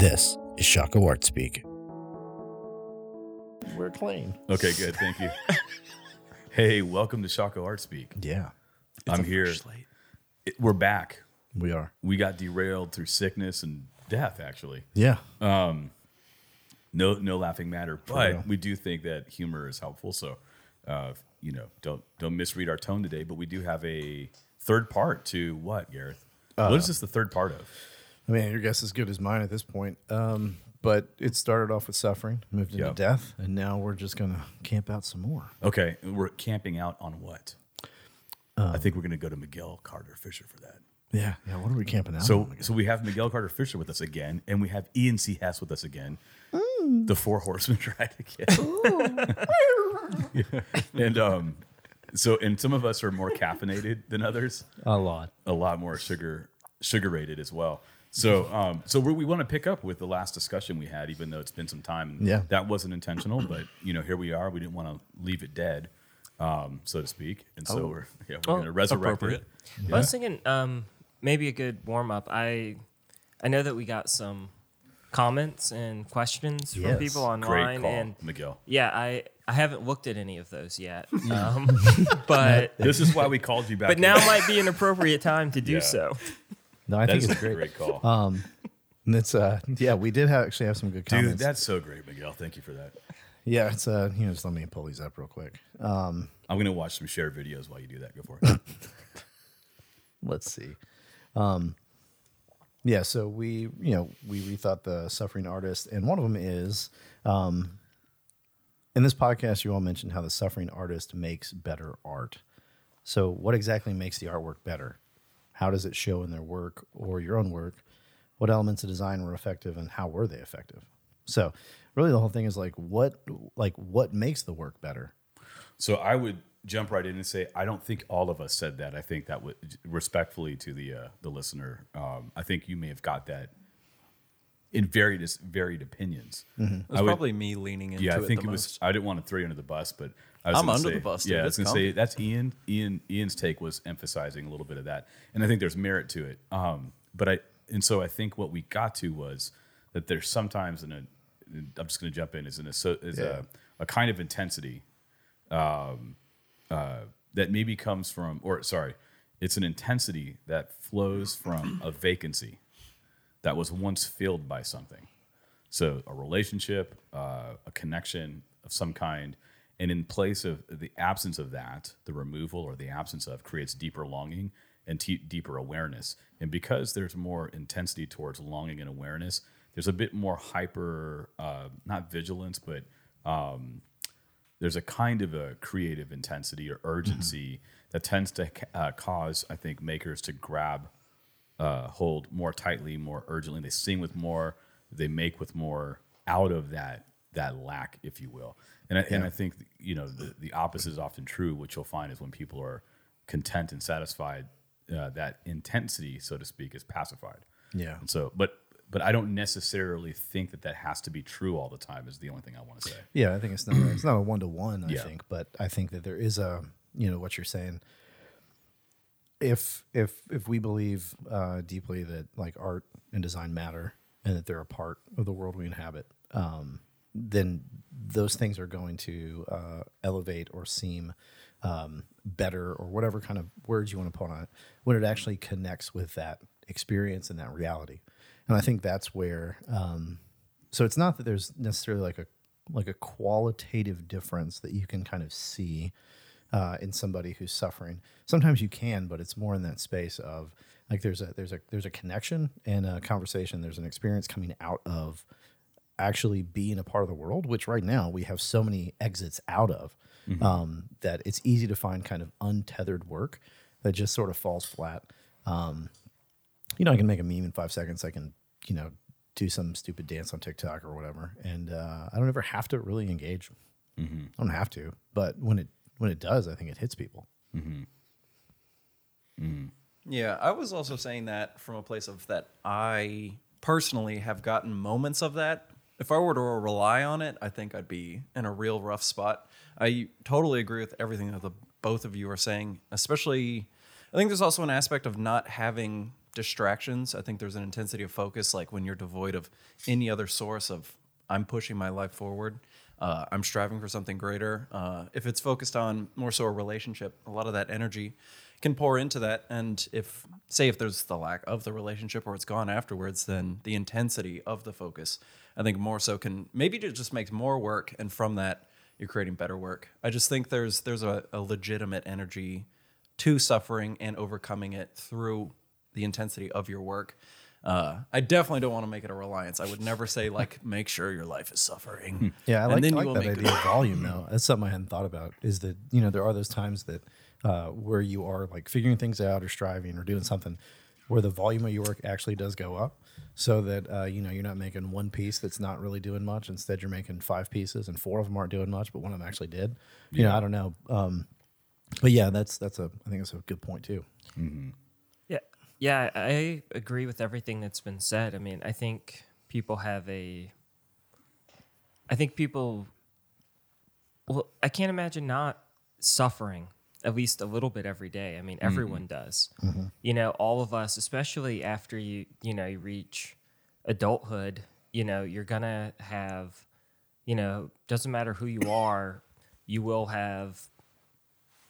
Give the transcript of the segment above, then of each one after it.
This is Shockoe Art Speak. We're clean. Okay, good. Thank you. hey, welcome to Shockoe Art Speak. Yeah, I'm here. It- We're back. we are. We got derailed through sickness and death, actually. Yeah. No, no laughing matter, real. but we do think that humor is helpful. So, uh, you know, don't don't misread our tone today. But we do have a third part to what, Gareth? what is this the third part of? I mean, your guess is as good as mine at this point. Um, but it started off with suffering, moved into Yep. death, and now we're just gonna camp out some more. Okay, we're camping out on what? I think we're going to go to Miguel Carter Fisher for that. Yeah. Yeah. What are we camping out? So, on? so we have Miguel Carter Fisher with us again, and we have Ian C. Hess with us again. The Four Horsemen tried again. Yeah. And um, so, and some of us are more caffeinated than others, A lot. a lot more sugar sugar rated as well. So, um, so we, we want to pick up with the last discussion we had, even though it's been some time. Yeah. that wasn't intentional, but you know, here we are. We didn't want to leave it dead, um, so to speak, and so we're yeah we're Oh, going to resurrect appropriate. it. I was thinking um, maybe a good warm up. I I know that we got some comments and questions Yes. from people Great online, call, and Miguel. yeah, I I haven't looked at any of those yet, um, but This is why we called you back. but now might be an appropriate time to do Yeah. so. No, I that think it's a great. great call. Um, and it's uh, yeah, we did have, actually have some good Dude, that's so great, Miguel. Thank you for that. yeah, it's uh, you know, just let me pull these up real quick. Um, I'm gonna watch some shared videos while you do that. Go for it. let's see. Um, yeah, so we, you know, we rethought the suffering artist, and one of them is, um, in this podcast, you all mentioned how the suffering artist makes better art. So, what exactly makes the artwork better? How does it show in their work or your own work? What elements of design were effective, and how were they effective? So, really, the whole thing is like, what, like, what makes the work better? so I would jump right in and say I don't think all of us said that. I think that would respectfully to the uh, the listener. Um, I think you may have got that in varied varied opinions. Mm-hmm. It was I would- probably me leaning into yeah, I it think the it was. I didn't want to throw you under the bus, but I was I'm under say- the bus, dude. Yeah, I was going to say that's Ian. Ian. Ian's take was emphasizing a little bit of that, and I think there's merit to it. Um, but I and so I think what we got to was that there's sometimes in I'm just going to jump in is in a is Yeah. a, a kind of intensity um, uh, that maybe comes from or sorry, it's an intensity that flows from a vacancy that was once filled by something. So a relationship, uh, a connection of some kind, and in place of the absence of that, the removal or the absence of creates deeper longing and te- deeper awareness. And because there's more intensity towards longing and awareness, there's a bit more hyper, uh, not vigilance, but um, there's a kind of a creative intensity or urgency that tends to uh, cause, I think, makers to grab uh, hold more tightly, more urgently. They sing with more, they make with more out of that that lack, if you will. And I, and I think you know the the opposite is often true. What you'll find is when people are content and satisfied, uh, that intensity, so to speak, is pacified. Yeah. And so, but but I don't necessarily think that that has to be true all the time. Is the only thing I want to say. Yeah, I think it's not it's not a one to one. I Yeah. think, but I think that there is a you know what you're saying. If if if we believe uh, deeply that like art and design matter and that they're a part of the world we inhabit, um, then those things are going to uh, elevate or seem um, better or whatever kind of words you want to put on it when it actually connects with that experience and that reality. And I think that's where. Um, so it's not that there's necessarily like a like a qualitative difference that you can kind of see uh, in somebody who's suffering. Sometimes you can, but it's more in that space of like there's a there's a there's a connection and a conversation. There's an experience coming out of actually being a part of the world, which right now we have so many exits out of um, that it's easy to find kind of untethered work that just sort of falls flat. Um, you know, I can make a meme in five seconds. I can, you know, do some stupid dance on TikTok or whatever, and uh, I don't ever have to really engage. I don't have to, but when it when it does, I think it hits people. Mm-hmm. Mm-hmm. Yeah, I was also saying that from a place of that I personally have gotten moments of that. If I were to rely on it, I think I'd be in a real rough spot. I totally agree with everything that the both of you are saying, especially I think there's also an aspect of not having distractions. I think there's an intensity of focus, like when you're devoid of any other source of I'm pushing my life forward. Uh, I'm striving for something greater. Uh, if it's focused on more so a relationship, a lot of that energy can pour into that. And if, say, if there's the lack of the relationship or it's gone afterwards, then the intensity of the focus, I think more so can maybe it just makes more work. And from that, you're creating better work. I just think there's there's a, a legitimate energy to suffering and overcoming it through the intensity of your work. Uh, I definitely don't want to make it a reliance. I would never say like make sure your life is suffering. Yeah, I And like, then I you like will that make idea of volume though. That's something I hadn't thought about. Is that you know there are those times that uh, where you are like figuring things out or striving or doing something where the volume of your work actually does go up, so that uh, you know you're not making one piece that's not really doing much. Instead, you're making five pieces and four of them aren't doing much, but one of them actually did. You know, I don't know. Um, but yeah, that's that's a I think that's a good point too. Yeah, yeah, I agree with everything that's been said. I mean, I think people have a. I think people. Well, I can't imagine not suffering at least a little bit every day. I mean, mm-hmm. everyone does. Mm-hmm. You know, all of us, especially after you, you know, you reach adulthood. You know, you're gonna have, you know, doesn't matter who you are, you will have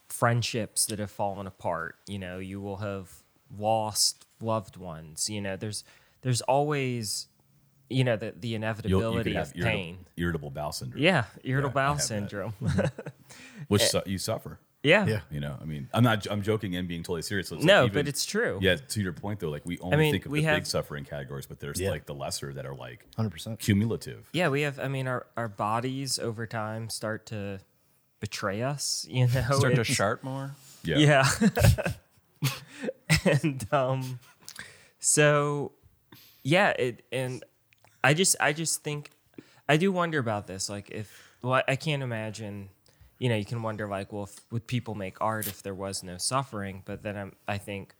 friendships that have fallen apart you know you will have lost loved ones you know there's there's always you know the, the inevitability you of have irritable, pain irritable bowel syndrome. yeah irritable I bowel have that. syndrome which eh. su- you suffer. yeah Yeah. You know, I mean, I'm not. I'm joking and being totally serious. It's no like but it's true Yeah, to your point though, like we only mean, think of we the have- big suffering categories, but there's Yeah. like the lesser that are like Hundred percent. cumulative. yeah we have i mean our, our bodies over time start to betray us you know Start to It's- shart more. Yeah. Yeah. and um so yeah, it and I just I just think I do wonder about this like if well I- can't imagine you know you can wonder like well if, would people make art if there was no suffering? But then I'm I think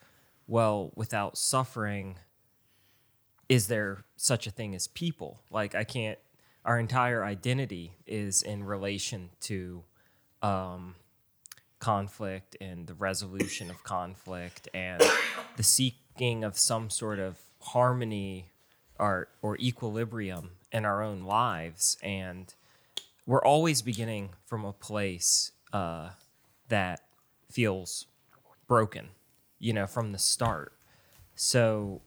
well without suffering is there such a thing as people? Like I can't our entire identity is in relation to um conflict and the resolution of conflict and the seeking of some sort of harmony or or equilibrium in our own lives. And we're always beginning from a place uh, that feels broken you know from the start. So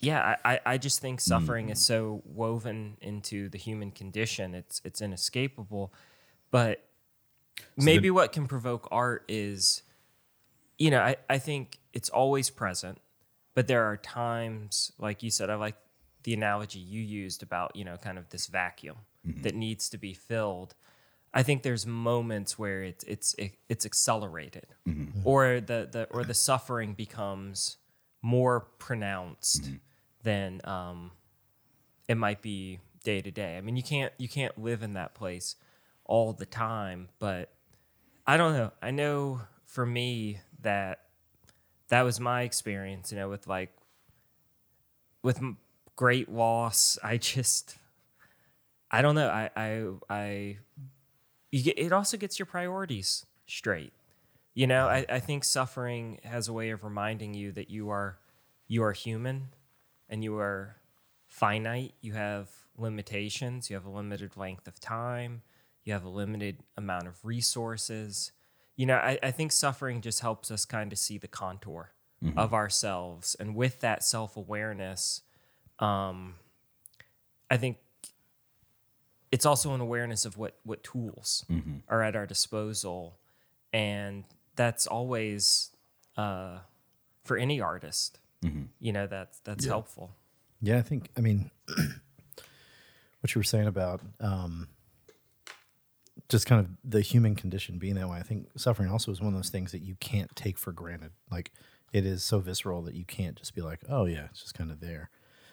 yeah i, I, I just think suffering is so woven into the human condition. It's it's inescapable. But maybe what can provoke art is you know I, I think it's always present but there are times like you said i like the analogy you used about you know kind of this vacuum mm-hmm. that needs to be filled. I think there's moments where it's it's it's accelerated mm-hmm. or the, the or the suffering becomes more pronounced mm-hmm. than um, it might be day to day. I mean, you can't you can't live in that place all the time, but I don't know. I know for me that that was my experience, you know, with like with great loss. I just I don't know. I I I get, it also gets your priorities straight. You know, I, I think suffering has a way of reminding you that you are you are human and you are finite. You have limitations. You have a limited length of time. You have a limited amount of resources. You know, I, I think suffering just helps us kind of see the contour of ourselves. And with that self awareness, um, I think it's also an awareness of what, what tools are at our disposal. And that's always, uh, for any artist, you know, that's, that's helpful. Yeah, I think. I mean, what you were saying about um, just kind of the human condition being that way. I think suffering also is one of those things that you can't take for granted. Like it is so visceral that you can't just be like, oh yeah, it's just kind of there.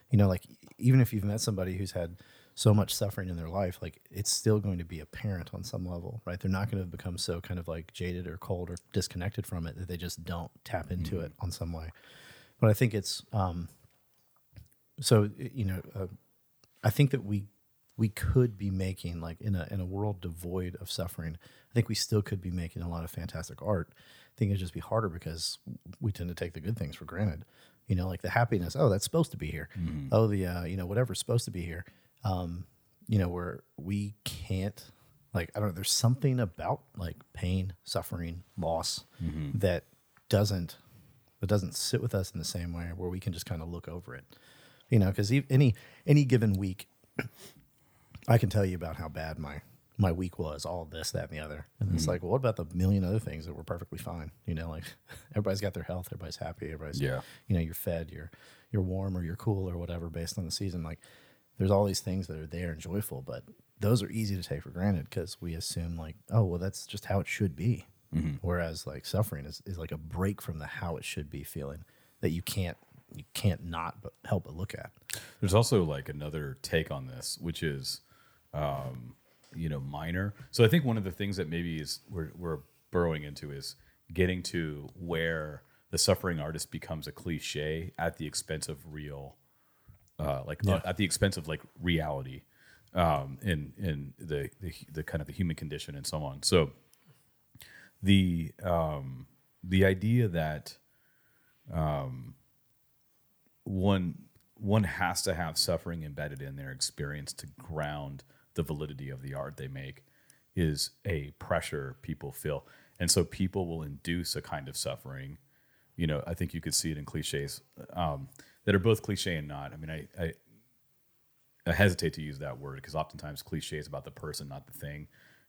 You know, like even if you've met somebody who's had so much suffering in their life, like it's still going to be apparent on some level, right? They're not going to become so kind of like jaded or cold or disconnected from it that they just don't tap into it on some way. But I think it's um, so you know uh, i think that we we could be making like in a in a world devoid of suffering i think we still could be making a lot of fantastic art i think it'd just be harder because we tend to take the good things for granted You know, like the happiness. Oh, that's supposed to be here. Oh, the uh, you know whatever's supposed to be here. Um, you know, where we can't like I don't know. There's something about like pain, suffering, loss that doesn't that doesn't sit with us in the same way where we can just kind of look over it. You know, because any any given week, I can tell you about how bad my my week was, all this, that, and the other. And it's mm-hmm. like, well, what about the million other things that were perfectly fine? You know, like everybody's got their health, everybody's happy, everybody's Yeah. you know, you're fed, you're you're warm or you're cool or whatever based on the season. Like there's all these things that are there and joyful, but those are easy to take for granted because we assume like, oh, well, that's just how it should be. Mm-hmm. Whereas like suffering is, is like a break from the how it should be feeling that you can't you can't not but help but look at. There's also like another take on this, which is, um, you know, minor. So I think one of the things that maybe is we're, we're burrowing into is getting to where the suffering artist becomes a cliche at the expense of real, uh, like uh, at the expense of like reality, um, in in the, the the kind of the human condition and so on. So the um, the idea that um, one one has to have suffering embedded in their experience to ground the validity of the art they make is a pressure people feel. And so people will induce a kind of suffering. You know i think you could see it in cliches um, that are both cliche and not. I mean i i, I hesitate to use that word because oftentimes cliche is about the person not the thing.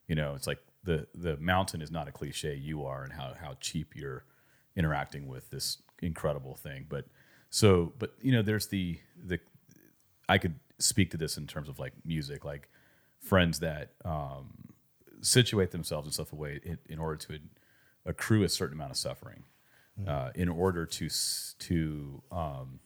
You know it's like the the mountain is not a cliche you are and how how cheap you're interacting with this incredible thing. But so but you know there's the the i could speak to this in terms of like music. Like friends that um situate themselves in such a way in, in order to accrue a certain amount of suffering uh, in order to to um,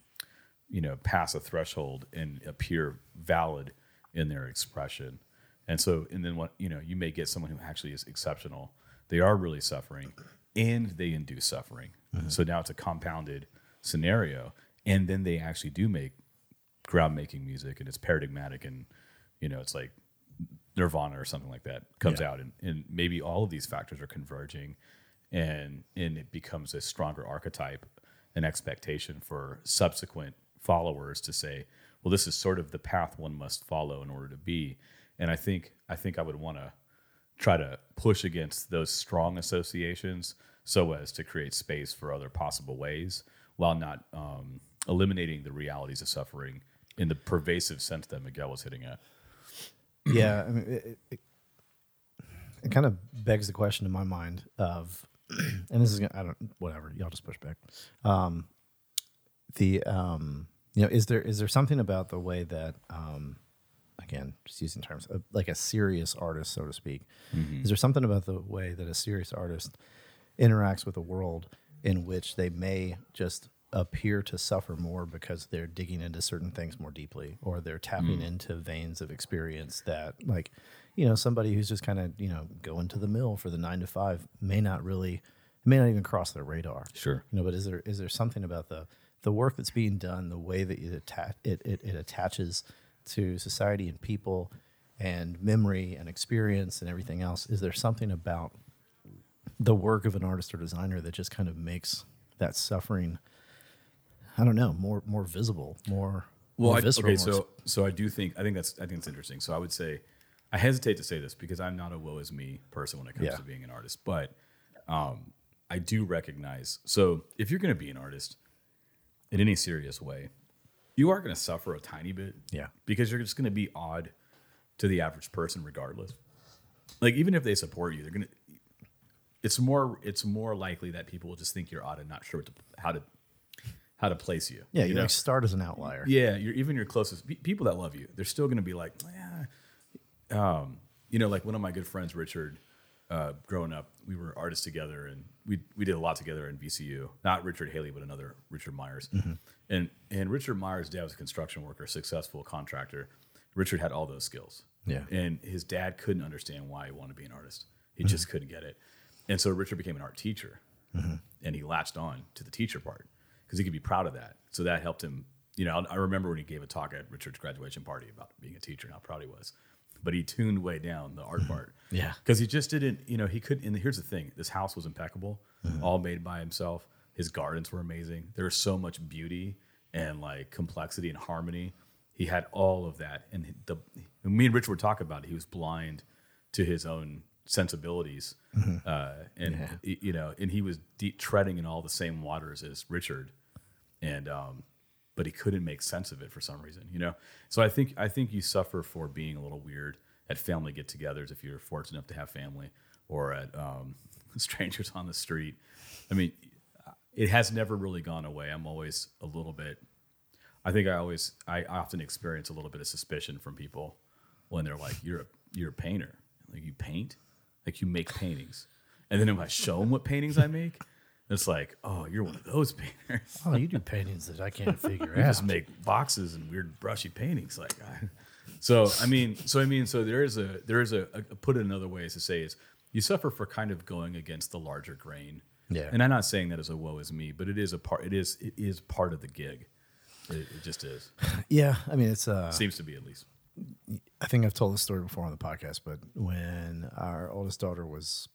you know pass a threshold and appear valid in their expression. And so and then what you know you may get someone who actually is exceptional. They are really suffering and they induce suffering. So now it's a compounded scenario. And then they actually do make ground making music and it's paradigmatic and you know it's like nirvana or something like that comes Yeah. out and, and maybe all of these factors are converging and and it becomes a stronger archetype an expectation for subsequent followers to say well this is sort of the path one must follow in order to be and i think i think i would want to try to push against those strong associations so as to create space for other possible ways while not um, eliminating the realities of suffering in the pervasive sense that miguel was hitting at yeah, I mean, it, it, it kind of begs the question in my mind of, and this is gonna, I don't whatever y'all just push back. Um, the um, you know, is there is there something about the way that um, again, just using terms uh, like a serious artist, so to speak, is there something about the way that a serious artist interacts with a world in which they may just appear to suffer more because they're digging into certain things more deeply or they're tapping mm. into veins of experience that like you know somebody who's just kind of you know going to the mill for the 9 to 5 may not really may not even cross their radar Sure. you know but is there is there something about the the work that's being done the way that it atta- it, it, it attaches to society and people and memory and experience and everything else is there something about the work of an artist or designer that just kind of makes that suffering i don't know more more visible more Well, more I, visceral, okay, so so I do think I think that's I think it's interesting. So I would say I hesitate to say this because I'm not a woe is me person when it comes Yeah. to being an artist, but um, I do recognize. So if you're going to be an artist in any serious way, you are going to suffer a tiny bit, Yeah. because you're just going to be odd to the average person, regardless. Like even if they support you, they're going to. It's more. It's more likely that people will just think you're odd and not sure what to, how to how to place you. yeah you you know? like start as an outlier Yeah, you're, even your closest pe- people that love you, they're still going to be like, yeah. Um, you know, like one of my good friends, Richard. Uh, growing up, we were artists together, and we we did a lot together in VCU. Not Richard Haley, but another Richard Myers. And and Richard Myers' dad was a construction worker, successful contractor. Richard had all those skills. Yeah. And his dad couldn't understand why he wanted to be an artist. He just couldn't get it. And so Richard became an art teacher, and he latched on to the teacher part because he could be proud of that. So that helped him. You know, I remember when he gave a talk at Richard's graduation party about being a teacher and how proud he was. But he tuned way down the art mm-hmm. part. Yeah. Because he just didn't, you know, he could. And here's the thing: this house was impeccable, mm-hmm. all made by himself. His gardens were amazing. There was so much beauty and like complexity and harmony. He had all of that, and the me and Rich were talking about it. He was blind to his own sensibilities, uh, and y- you know, and he was deep treading in all the same waters as Richard, and um, but he couldn't make sense of it for some reason, you know. So I think I think you suffer for being a little weird at family get-togethers if you're fortunate enough to have family, or at um, strangers on the street. I mean, it has never really gone away. I'm always a little bit. I think I always I often experience a little bit of suspicion from people when they're like, "You're a you're a painter, like you paint, like you make paintings," and then if I show them what paintings I make, it's like, "Oh, you're one of those painters." Oh, you do paintings that I can't figure out. You just make boxes and weird brushy paintings like I, so i mean so i mean so there is a there is a, a put it another way is to say is you suffer for kind of going against the larger grain Yeah. and i'm not saying that as a woe is me but it is a part it is it is part of the gig it, it just is Yeah, I mean it's uh seems to be at least I think I've told this story before on the podcast, but when our oldest daughter was,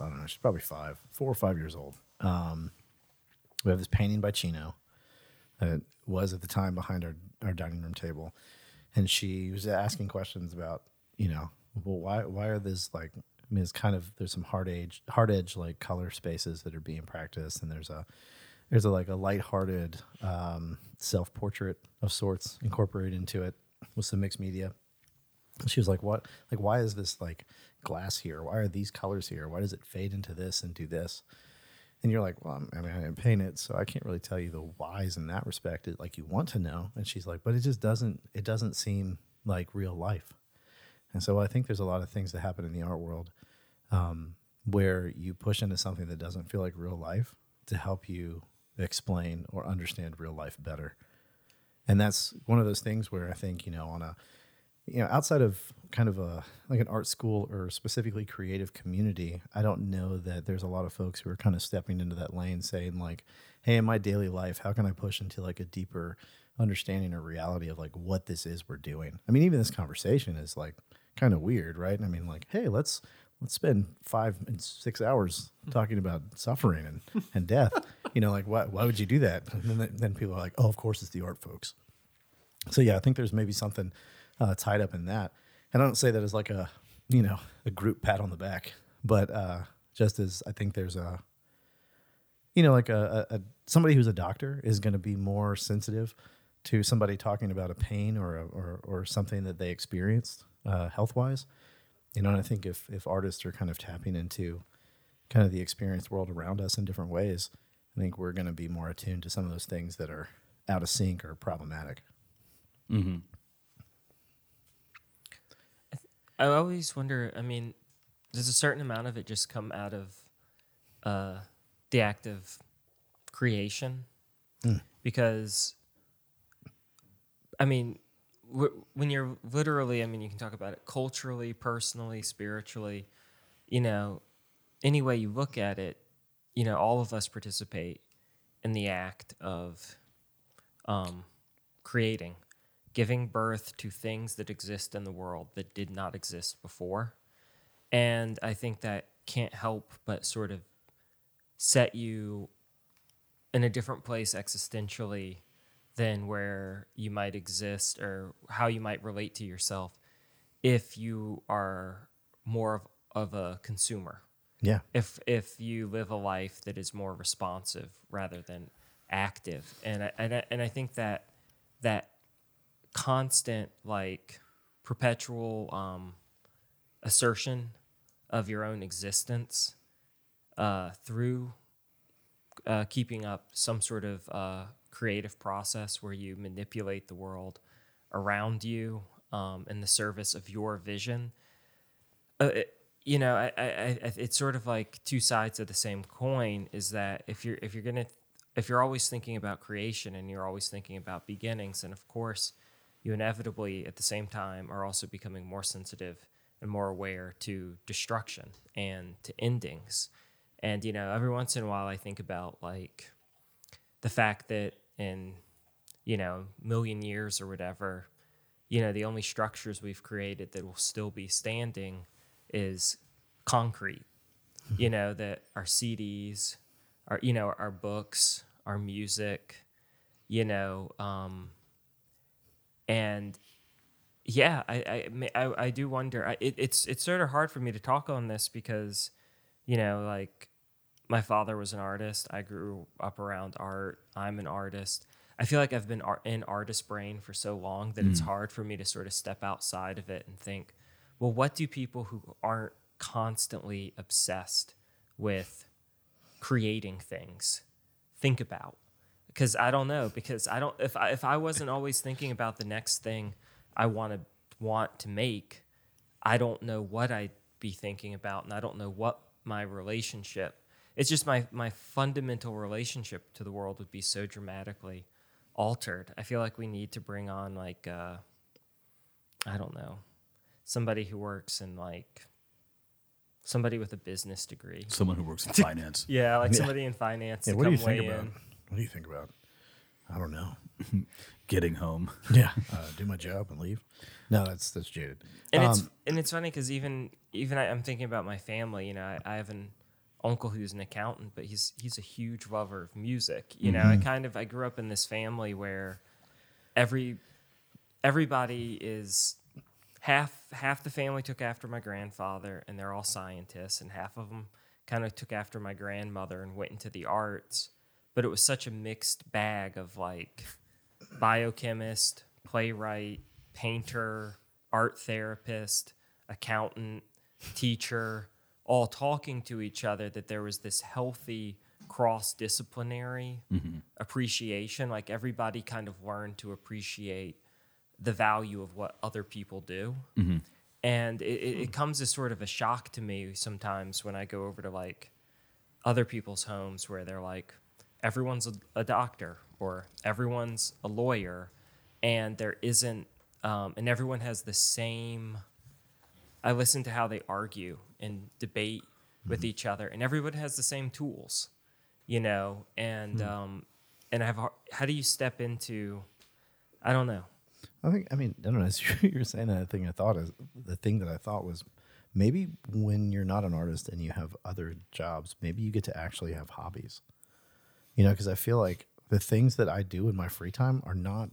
I don't know, she's probably five, four or five years old. Um, we have this painting by Chino that was at the time behind our, our dining room table. And she was asking questions about, you know, well, why, why are this like, I mean, it's kind of, there's some hard edge, hard edge, like color spaces that are being practiced. And there's a, there's a, like a lighthearted um, self portrait of sorts incorporated into it with some mixed media. She was like, "What? Like, why is this like glass here? Why are these colors here? Why does it fade into this and do this?" And you're like, "Well, I mean, I didn't paint it, so I can't really tell you the whys in that respect. It, like, you want to know." And she's like, "But it just doesn't. It doesn't seem like real life." And so I think there's a lot of things that happen in the art world um, where you push into something that doesn't feel like real life to help you explain or understand real life better. And that's one of those things where I think, you know, on a, you know, outside of kind of a, like an art school or specifically creative community, I don't know that there's a lot of folks who are kind of stepping into that lane saying, like, hey, in my daily life, how can I push into like a deeper understanding or reality of like what this is we're doing? I mean, even this conversation is like kind of weird, right? I mean, like, hey, let's, let's spend five and six hours talking about suffering and, and death. You know, like why, why would you do that? And then, then people are like, oh, of course it's the art folks. So yeah, I think there's maybe something uh, tied up in that. And I don't say that as like a, you know, a group pat on the back, but uh, just as I think there's a, you know, like a, a, somebody who's a doctor is going to be more sensitive to somebody talking about a pain or a, or or something that they experienced uh, health wise. You know, and I think if if artists are kind of tapping into kind of the experienced world around us in different ways, I think we're going to be more attuned to some of those things that are out of sync or problematic. I always wonder. I mean, does a certain amount of it just come out of uh, the act of creation? Because, I mean, w- when you're literally, I mean, you can talk about it culturally, personally, spiritually. You know, any way you look at it, you know, all of us participate in the act of um, creating, giving birth to things that exist in the world that did not exist before. And I think that can't help but sort of set you in a different place existentially than where you might exist or how you might relate to yourself if you are more of, of a consumer Yeah. if if you live a life that is more responsive rather than active and I, and I, and I think that that constant like perpetual um, assertion of your own existence uh, through uh, keeping up some sort of uh, creative process where you manipulate the world around you um, in the service of your vision uh, it- you know, I, I, I, it's sort of like two sides of the same coin. Is that if you're if you're gonna if you're always thinking about creation and you're always thinking about beginnings, and of course, you inevitably at the same time are also becoming more sensitive and more aware to destruction and to endings. And you know, every once in a while, I think about like the fact that in you know million years or whatever you know the only structures we've created that will still be standing is concrete you know that our cds our you know our books, our music, you know, um, and yeah, I I I, I do wonder. I, it, it's it's sort of hard for me to talk on this because, you know, like my father was an artist. I grew up around art. I'm an artist. I feel like I've been art, in artist brain for so long that it's hmm. hard for me to sort of step outside of it and think, well, what do people who aren't constantly obsessed with creating things think about? Because I don't know. Because I don't. If I, if I wasn't always thinking about the next thing I want to want to make, I don't know what I'd be thinking about, and I don't know what my relationship. It's just my my fundamental relationship to the world would be so dramatically altered. I feel like we need to bring on like uh, I don't know, somebody who works in like somebody with a business degree. Someone who works in finance. Yeah, like somebody in finance Yeah, to what do you think about? in. What do you think about? I don't know. Getting home. Yeah, uh, do my job and leave. No, that's that's jaded. and it's Um, and it's funny because even even I, I'm thinking about my family. You know, I, I have an uncle who's an accountant, but he's he's a huge lover of music. You know, I mm-hmm. kind of I grew up in this family where every everybody is half half the family took after my grandfather, and they're all scientists, and half of them kind of took after my grandmother and went into the arts. But it was such a mixed bag of like biochemist, playwright, painter, art therapist, accountant, teacher, all talking to each other that there was this healthy cross disciplinary appreciation. Like everybody kind of learned to appreciate the value of what other people do. And it, it, it comes as sort of a shock to me sometimes when I go over to like other people's homes where they're like, everyone's a, a doctor or everyone's a lawyer, and there isn't, um, and everyone has the same. I listen to how they argue and debate with mm-hmm. each other, and everyone has the same tools, you know, and mm. um, and I have. How do you step into? I don't know. I think. I mean, I don't know. As you were saying that, the thing I thought is the thing that I thought was maybe when you're not an artist and you have other jobs, maybe you get to actually have hobbies. You know, because I feel like the things that I do in my free time are not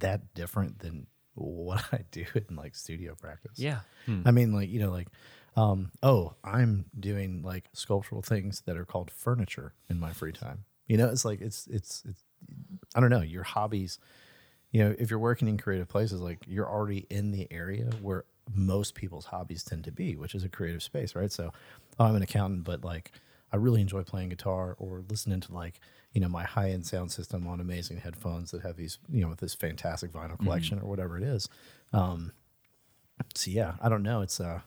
that different than what I do in like studio practice. Yeah. Hmm. I mean, like, you know, like, um, oh, I'm doing like sculptural things that are called furniture in my free time. You know, it's like, it's, it's, it's, I don't know, your hobbies, you know, if you're working in creative places, like you're already in the area where most people's hobbies tend to be, which is a creative space, right? So oh, I'm an accountant, but like I really enjoy playing guitar or listening to like, you know, my high end sound system on amazing headphones that have these, you know, with this fantastic vinyl collection or whatever it is. Um, so yeah, I don't know. It's uh,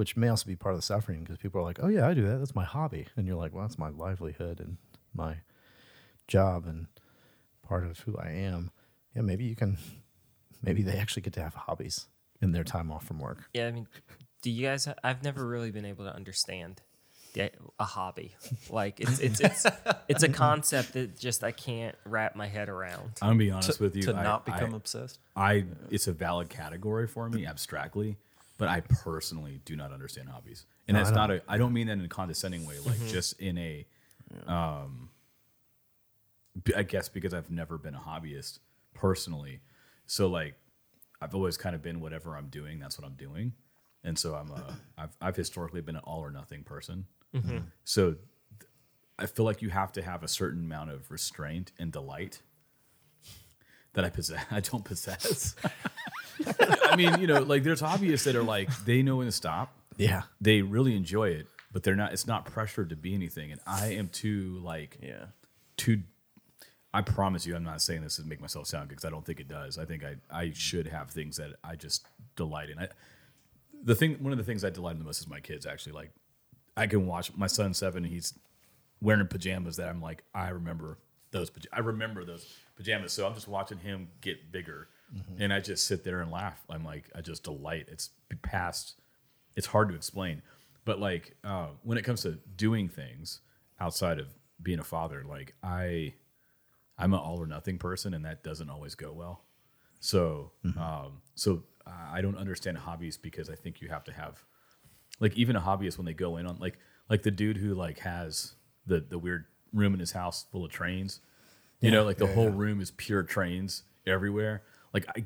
which may also be part of the suffering because people are like, oh yeah, I do that. That's my hobby, and you're like, well, that's my livelihood and my job and part of who I am. Yeah, maybe you can. Maybe they actually get to have hobbies in their time off from work. Yeah, I mean, do you guys? I've never really been able to understand the, a hobby. Like it's it's it's it's a concept that just I can't wrap my head around. I'm gonna be honest with you. to I- not become I, obsessed. I it's a valid category for me abstractly, but I personally do not understand hobbies, and that's not a. I don't mean that in a condescending way, like just in a. Um, b- I guess because I've never been a hobbyist personally, so like I've always kind of been whatever I'm doing, that's what I'm doing, and so I'm a. I've I've historically been an all or nothing person, so th- I feel like you have to have a certain amount of restraint and delight that I possess. I don't possess. I mean, you know, like there's hobbyists that are like they know when to stop. Yeah, They really enjoy it, but they're not. It's not pressured to be anything. And I am too like Yeah. too. I promise you, I'm not saying this to make myself sound good because I don't think it does. I think I I should have things that I just delight in. I, the thing, one of the things I delight in the most is my kids. Actually, like I can watch my son seven. He's wearing pajamas that I'm like, I remember those. I remember those pajamas. So I'm just watching him get bigger, and I just sit there and laugh. I'm like, I just delight. It's past. It's hard to explain, but like uh, when it comes to doing things outside of being a father, like I, I'm an all or nothing person, and that doesn't always go well. So, um, so I don't understand hobbies because I think you have to have like even a hobbyist when they go in on like like the dude who like has the the weird room in his house full of trains. You know, like the whole room is pure trains everywhere. Like I,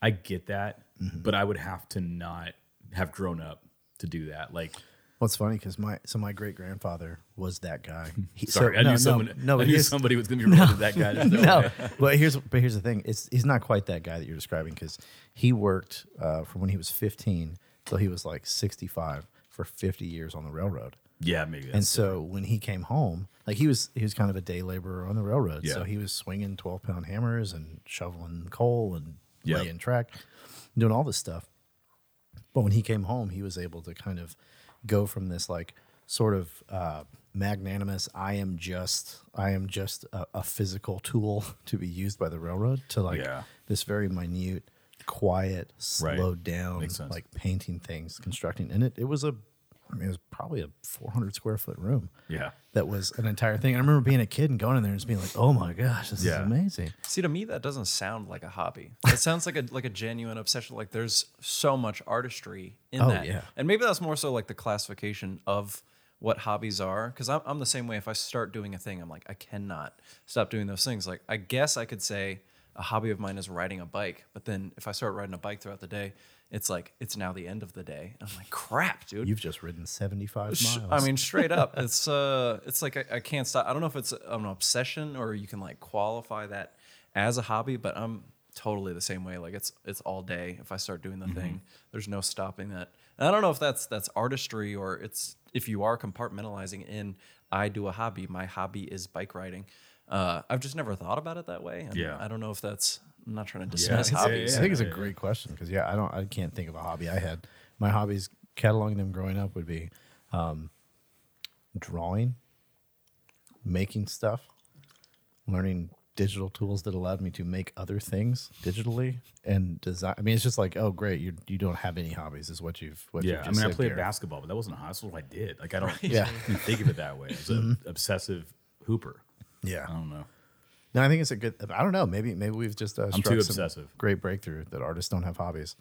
I get that, Mm-hmm. but I would have to not have grown up to do that. Like, Well, it's funny because my so my great grandfather was that guy. He, sorry, so, I no, knew no, someone. No, I knew somebody was going to be related to that guy. There's no no, but here's but here's the thing. It's he's not quite that guy that you're describing because he worked uh, from when he was 15 till he was like 65 for 50 years on the railroad. Yeah, maybe. And so when he came home, like he was he was kind of a day laborer on the railroad. yeah. So he was swinging 12 pound hammers and shoveling coal and Yeah. laying track, doing all this stuff. But when he came home, he was able to kind of go from this like sort of uh, magnanimous, I am just, I am just a, a physical tool to be used by the railroad to like Yeah. this very minute, quiet, Right. slowed down, Makes like painting things, constructing. And it, it was a, I mean, it was probably a 400 square foot room yeah. that was an entire thing. I remember being a kid and going in there and just being like, "Oh my gosh, this Yeah. is amazing." See, to me, that doesn't sound like a hobby. It sounds like a like a genuine obsession. Like there's so much artistry in Oh, that, yeah. and maybe that's more so like the classification of what hobbies are. Because I'm I'm the same way. If I start doing a thing, I'm like I cannot stop doing those things. Like I guess I could say a hobby of mine is riding a bike, but then if I start riding a bike throughout the day, it's like it's now the end of the day. I'm like crap, dude. You've just ridden seventy-five Sh- miles. I mean, straight up, it's uh, it's like I, I can't stop. I don't know if it's an obsession or you can like qualify that as a hobby, but I'm totally the same way. Like it's it's all day. If I start doing the thing, there's no stopping that. And I don't know if that's that's artistry or it's if you are compartmentalizing in. I do a hobby. My hobby is bike riding. Uh, I've just never thought about it that way. And Yeah. I don't know if that's. I'm not trying to Yeah, dismiss yeah, hobbies. I think it's a yeah, great question because yeah, I don't, I can't think of a hobby I had. My hobbies, cataloging them growing up, would be um, drawing, making stuff, learning digital tools that allowed me to make other things digitally and design. I mean, it's just like, oh, great, you you don't have any hobbies, is what you've what Yeah, you've I just mean, I played there. basketball, but that wasn't a hobby. That's what I did. Like, I don't Yeah. think of it that way. As an obsessive hooper. Yeah, I don't know. No, I think it's a good. I don't know. Maybe maybe we've just uh, I'm too some obsessive. Great breakthrough that artists don't have hobbies.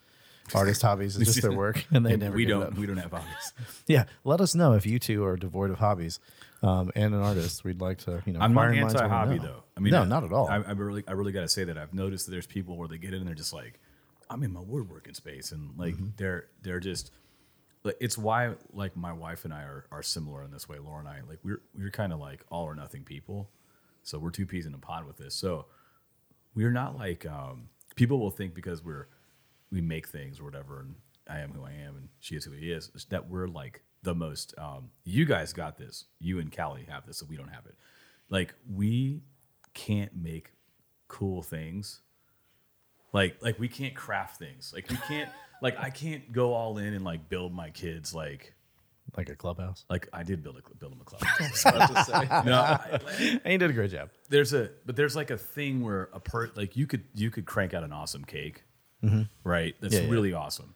Artist hobbies is just their work, and they never. we don't. We don't have hobbies. Yeah, let us know if you two are devoid of hobbies, um, and an artist. We'd like to, you know. I'm not inquiring minds wanna anti-hobby though. I mean, no, I- not at all. I, I really, I really got to say that I've noticed that there's people where they get in and they're just like, I'm in my woodworking space, and like Mm-hmm. they're they're just. like, It's why like my wife and I are, are similar in this way. Laura and I like we're we're kind of like all or nothing people, so we're two peas in a pod with this. So we're not like um, people will think because we're we make things or whatever, and I am who I am, and she is who he is. That we're like the most. Um, you guys got this. You and Callie have this, so we don't have it. Like we can't make cool things. Like like we can't craft things. Like we can't. like I can't go all in and like build my kids like. Like a clubhouse. Like I did build a build them a club. About to say. no, I, And you did a great job. there's a but there's like a thing where a per like you could you could crank out an awesome cake mm-hmm. right that's Yeah, yeah. really awesome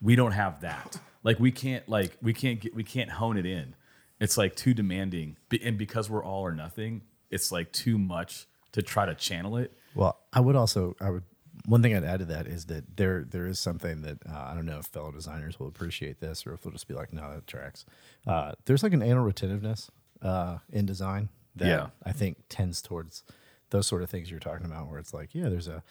we don't have that like we can't like we can't get we can't hone it in it's like too demanding and because we're all or nothing it's like too much to try to channel it Well, I would also, I would. One thing I'd add to that is that there there is something that uh, I don't know if fellow designers will appreciate this or if they'll just be like, no, that tracks. Uh, there's like an anal retentiveness uh, in design that Yeah. I think tends towards those sort of things you're talking about, where it's like, yeah, there's a,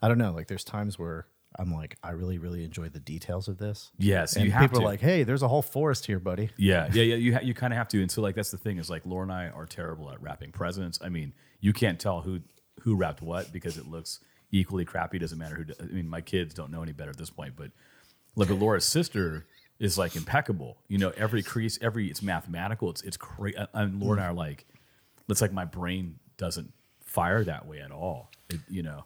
I don't know, like there's times where I'm like, I really really enjoy the details of this. Yes, and you have people to. are like, hey, there's a whole forest here, buddy. Yeah, yeah, yeah. You ha- you kind of have to, and so like that's the thing is like Laura and I are terrible at wrapping presents. I mean, you can't tell who who wrapped what because it looks equally crappy. Doesn't matter who. I mean, my kids don't know any better at this point, but like but Laura's sister is like impeccable. You know, every crease, every it's mathematical. It's it's crazy. Uh, and Laura and I are like, it's like my brain doesn't fire that way at all. It, you know.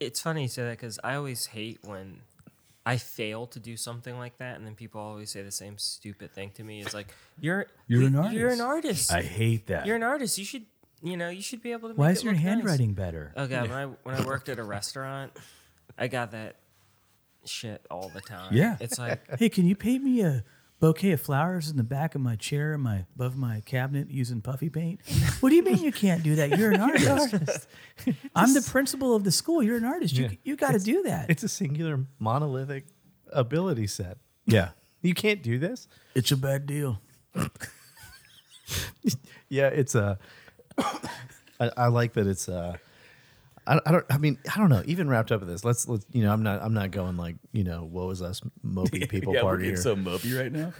It's funny you say that because I always hate when I fail to do something like that, and then people always say the same stupid thing to me. It's like you're You're an artist. You're an artist." artist. I hate that. You're an artist. You should you know you should be able to. Why is it your look nice. handwriting better? Oh god, when I when I worked at a restaurant, I got that shit all the time. Yeah. it's like Hey, can you paint me a bouquet of flowers in the back of my chair, my above my cabinet using puffy paint? What do you mean you can't do that? You're an artist. I'm the principal of the school. You're an artist. You Yeah. you got to do that. It's a singular monolithic ability set. Yeah, you can't do this. It's a bad deal. yeah, it's a I, I like that it's. uh I, I don't. I mean, I don't know. Even wrapped up in this, let's let's. You know, I'm not. I'm not going like you know, what was us mopey people yeah, we're party here. so mopey right now.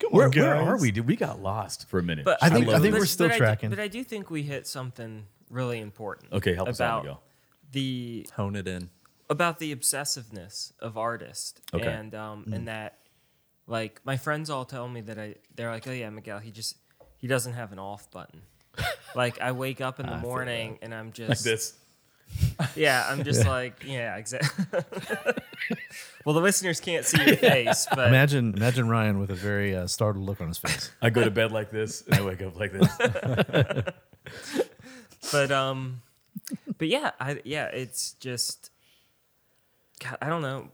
Come Where, on, where guys. are we, dude? We got lost for a minute. But I think- love I think this. we're still but I do- tracking. but I do think we hit something really important. Okay, help us out, about Miguel. the Hone it in. about the obsessiveness of artists Okay. and um and that like my friends all tell me that I they're like oh yeah Miguel he just he doesn't have an off button like I wake up in the morning and I'm just like this. yeah I'm just like yeah exactly well the listeners can't see your face but Imagine, imagine Ryan with a very uh, startled look on his face. I go to bed like this, and I wake up like this. but um but yeah i yeah it's just god i don't know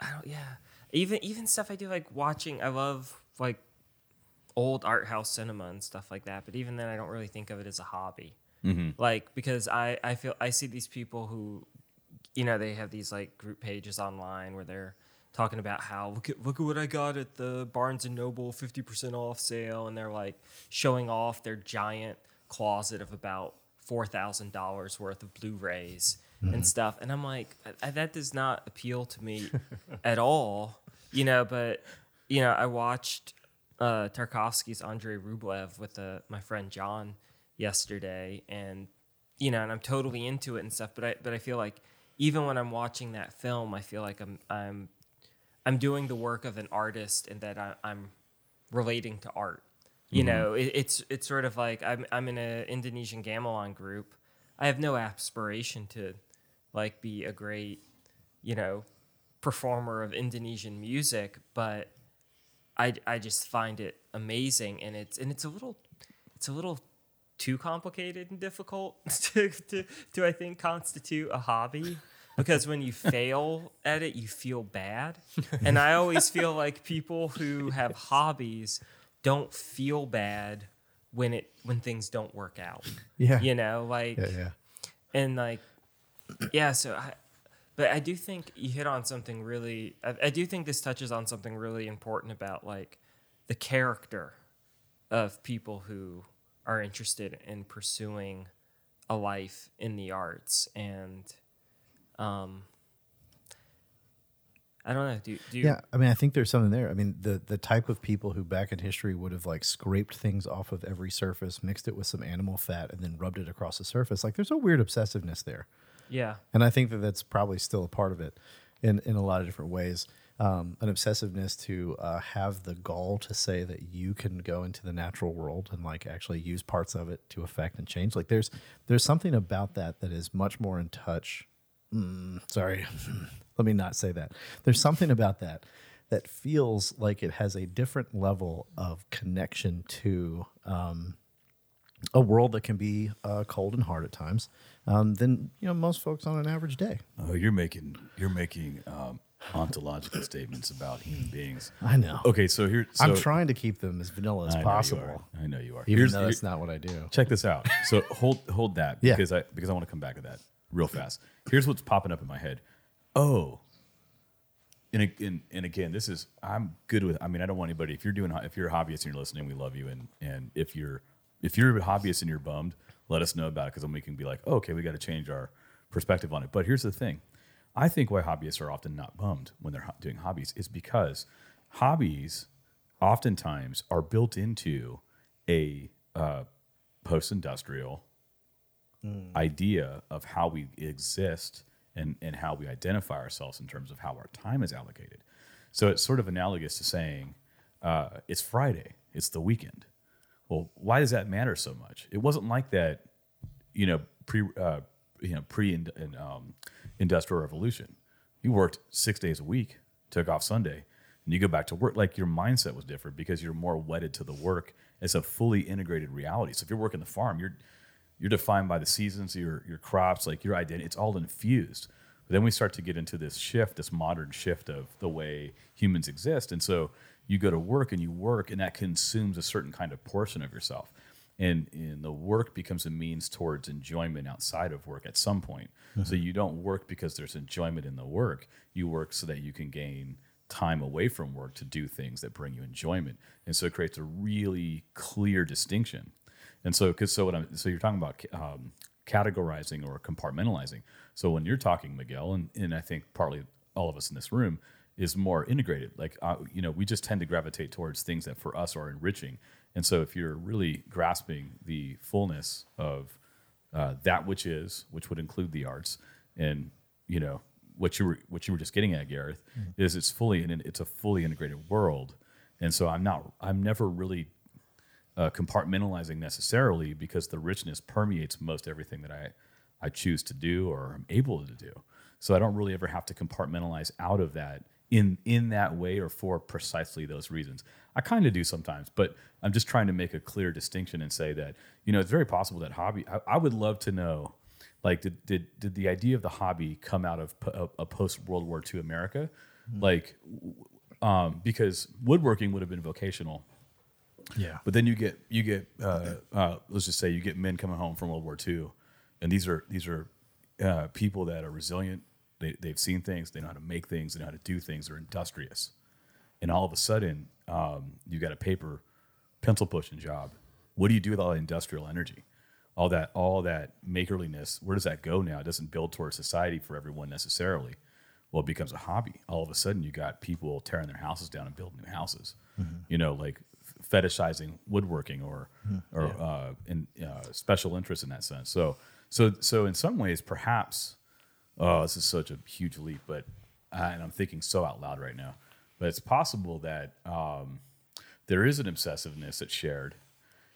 i don't yeah even even stuff i do like watching i love like old art house cinema and stuff like that but even then i don't really think of it as a hobby. Mm-hmm. Like because i i feel i see these people who you know they have these like group pages online where they're talking about how look at look at what I got at the Barnes and Noble 50% off sale and they're like showing off their giant closet of about $4,000 worth of Blu-rays and mm-hmm. stuff and I'm like I, I- that does not appeal to me at all you know but you know I watched uh, Tarkovsky's Andrei Rublev with uh, my friend John yesterday, and you know, and I'm totally into it and stuff. But I but I feel like even when I'm watching that film, I feel like I'm I'm I'm doing the work of an artist, and that I, I'm relating to art. You know, it, it's it's sort of like I'm I'm in an Indonesian gamelan group. I have no aspiration to like be a great, you know, performer of Indonesian music, but I, I just find it amazing and it's and it's a little it's a little too complicated and difficult to, to, to I think constitute a hobby because when you fail at it you feel bad and I always feel like people who have hobbies don't feel bad when it when things don't work out Yeah. you know like Yeah, yeah. and like yeah so I, but i do think you hit on something really I, I do think this touches on something really important about like the character of people who are interested in pursuing a life in the arts and um i don't know do, do Yeah, I mean, I think there's something there. I mean, the the type of people who back in history would have like scraped things off of every surface, mixed it with some animal fat, and then rubbed it across the surface. Like, there's a weird obsessiveness there, yeah and I think that that's probably still a part of it, in in a lot of different ways. Um, an obsessiveness to uh, have the gall to say that you can go into the natural world and like actually use parts of it to affect and change. Like, there's there's something about that that is much more in touch Mm, sorry, let me not say that. There's something about that that feels like it has a different level of connection to um, a world that can be uh, cold and hard at times um, than you know most folks on an average day. Oh, you're making you're making um, ontological statements about human beings. I know. Okay, so here so, I'm trying to keep them as vanilla as I possible. I know you are. even Here's- though that's not what I do. Check this out. So hold hold that Yeah. because I because I want to come back to that real fast. Here's what's popping up in my head. Oh, and, and and again, this is I'm good with. I mean, I don't want anybody. If you're doing if you're a hobbyist and you're listening, we love you. And and if you're if you're a hobbyist and you're bummed, let us know about it because then we can be like, oh, okay, we got to change our perspective on it. But here's the thing. I think why hobbyists are often not bummed when they're doing hobbies is because hobbies oftentimes are built into a uh, post-industrial idea of how we exist and, and how we identify ourselves in terms of how our time is allocated. So it's sort of analogous to saying uh, it's Friday, it's the weekend. Well, why does that matter so much? It wasn't like that, you know, pre uh, you know pre in, um, industrial revolution. You worked six days a week, took off Sunday, and you go back to work. Like your mindset was different because you're more wedded to the work as a fully integrated reality. So if you're working the farm, you're you're defined by the seasons, your your crops, like your identity. It's all infused. But then we start to get into this shift, this modern shift of the way humans exist, and so you go to work and you work, and that consumes a certain kind of portion of yourself. And, and the work becomes a means towards enjoyment outside of work at some point. So you don't work because there's enjoyment in the work. You work so that you can gain time away from work to do things that bring you enjoyment. And so it creates a really clear distinction. And so, because so what I'm so you're talking about um, categorizing or compartmentalizing. So when you're talking, Miguel, and, and I think partly all of us in this room is more integrated. Like uh, you know, we just tend to gravitate towards things that for us are enriching. And so if you're really grasping the fullness of uh, that which is, which would include the arts, and you know what you were what you were just getting at, Gareth, is it's fully in, it's a fully integrated world. And so I'm not I'm never really uh, compartmentalizing necessarily because the richness permeates most everything that I, I choose to do or I'm able to do. So I don't really ever have to compartmentalize out of that in in that way or for precisely those reasons. I kind of do sometimes, but I'm just trying to make a clear distinction and say that you know it's very possible that hobby. I, I would love to know, like, did did did the idea of the hobby come out of a post World War II America, like, um, because woodworking would have been vocational Yeah. but then you get you get uh, uh, let's just say you get men coming home from World War II, and these are these are uh, people that are resilient. They they've seen things. They know how to make things. They know how to do things. They're industrious, and all of a sudden um, you got a paper pencil pushing job. What do you do with all that industrial energy? All that all that makerliness. Where does that go now? It doesn't build towards society for everyone necessarily. Well, it becomes a hobby. All of a sudden, you got people tearing their houses down and building new houses. You know, like fetishizing woodworking or or uh, in uh, special interest in that sense. So so so in some ways, perhaps oh, this is such a huge leap, but uh, and I'm thinking so out loud right now. But it's possible that um, there is an obsessiveness that's shared.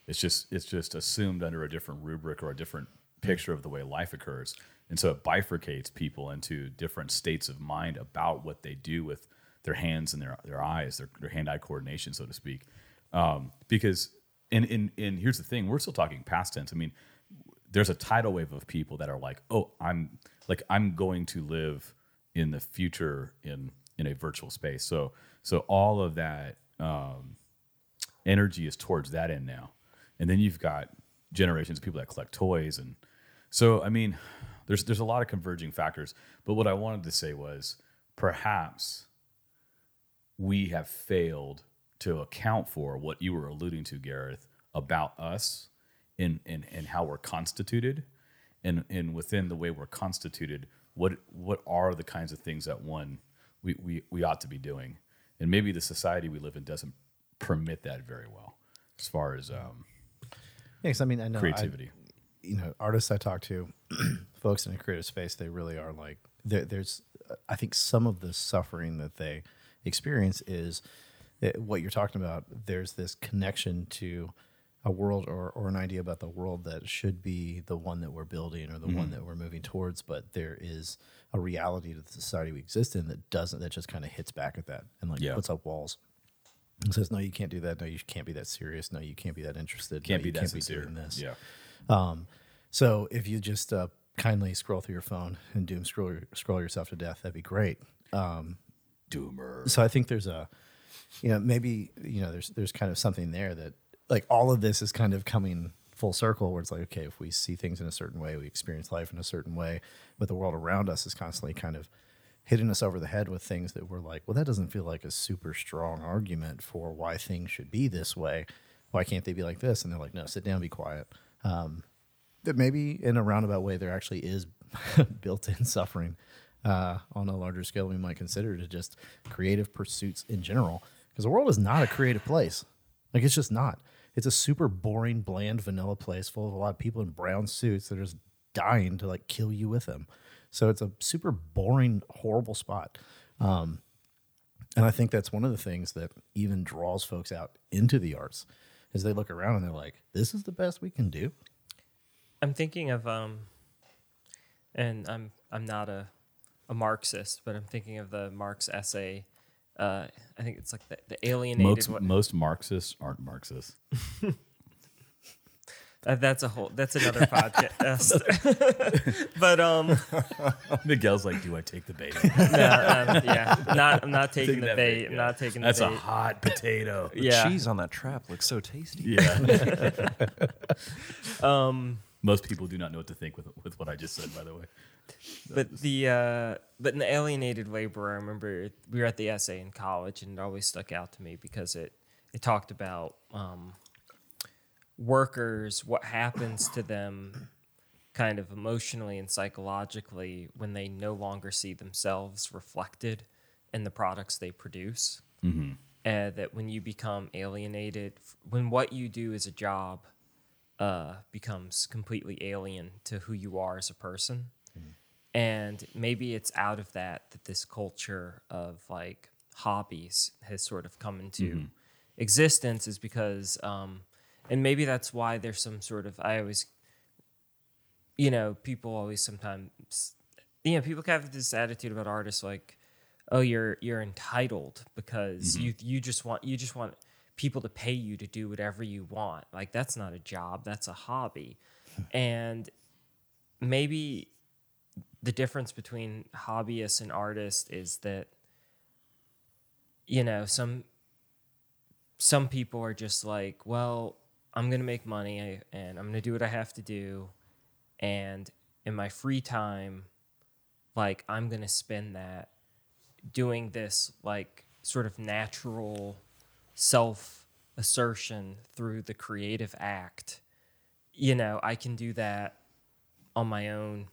It's just it's just assumed under a different rubric or a different picture of the way life occurs, and so it bifurcates people into different states of mind about what they do with their hands and their their eyes, their, their hand eye coordination, so to speak. Um, because and, and and here's the thing, we're still talking past tense. I mean, there's a tidal wave of people that are like, oh, I'm like I'm going to live in the future in in a virtual space. So so all of that um, energy is towards that end now, and then you've got generations of people that collect toys, and so I mean, there's there's a lot of converging factors. But what I wanted to say was perhaps we have failed to account for what you were alluding to, Gareth, about us and and, and how we're constituted, and and within the way we're constituted, what what are the kinds of things that one we, we, we ought to be doing, and maybe the society we live in doesn't permit that very well, as far as um, Yeah, 'cause I mean, I know I- creativity. you know, artists I talk to, folks in a creative space, they really are like there, there's. I think some of the suffering that they experience is that what you're talking about. There's this connection to a world or, or an idea about the world that should be the one that we're building or the Mm-hmm. one that we're moving towards, but there is a reality to the society we exist in that doesn't that just kind of hits back at that and like Yeah. puts up walls. And says, no, you can't do that. No, you can't be that serious. No, you can't be that interested. Can't no, be you that can't sincere. be doing this. Yeah. Um, so if you just uh, kindly scroll through your phone and doom scroll scroll yourself to death, that'd be great. Um, Doomer. so I think there's a, you know, maybe you know, there's there's kind of something there that like all of this is kind of coming full circle where it's like okay, if we see things in a certain way, we experience life in a certain way, but the world around us is constantly kind of hitting us over the head with things that we're like, well, that doesn't feel like a super strong argument for why things should be this way. Why can't they be like this? And they're like, no, sit down, be quiet. Um, that maybe in a roundabout way there actually is built-in suffering uh, on a larger scale we might consider to just creative pursuits in general because the world is not a creative place like it's just not it's a super boring bland vanilla place full of a lot of people in brown suits that are just dying to like kill you with them so it's a super boring horrible spot um, and i think that's one of the things that even draws folks out into the arts is they look around and they're like this is the best we can do I'm thinking of um, and I'm I'm not a a Marxist, but I'm thinking of the Marx essay. Uh, I think it's like the, the alienated. Most, what- most Marxists aren't Marxists. uh, that's a whole. That's another podcast. but um, Miguel's like, do I take the bait? no, um, yeah, not. I'm not taking Take the that bait. I'm yeah. not taking That's the a hot potato. The yeah. cheese on that trap looks so tasty. Yeah. Um, Most people do not know what to think with with what I just said. By the way. But the uh, but in the alienated labor, I remember we were at the essay in college, and it always stuck out to me because it it talked about um, workers what happens to them kind of emotionally and psychologically when they no longer see themselves reflected in the products they produce. And that when you become alienated, when what you do as a job uh, becomes completely alien to who you are as a person. And maybe it's out of that that this culture of like hobbies has sort of come into existence, is because, um, and maybe that's why there's some sort of, I always, you know, people always sometimes, you know, people have this attitude about artists like, oh, you're you're entitled because you you just want you just want people to pay you to do whatever you want. Like that's not a job, that's a hobby. and maybe the difference between hobbyists and artists is that you know some some people are just like well i'm going to make money and i'm going to do what i have to do and in my free time like i'm going to spend that doing this like sort of natural self assertion through the creative act. You know i can do that on my own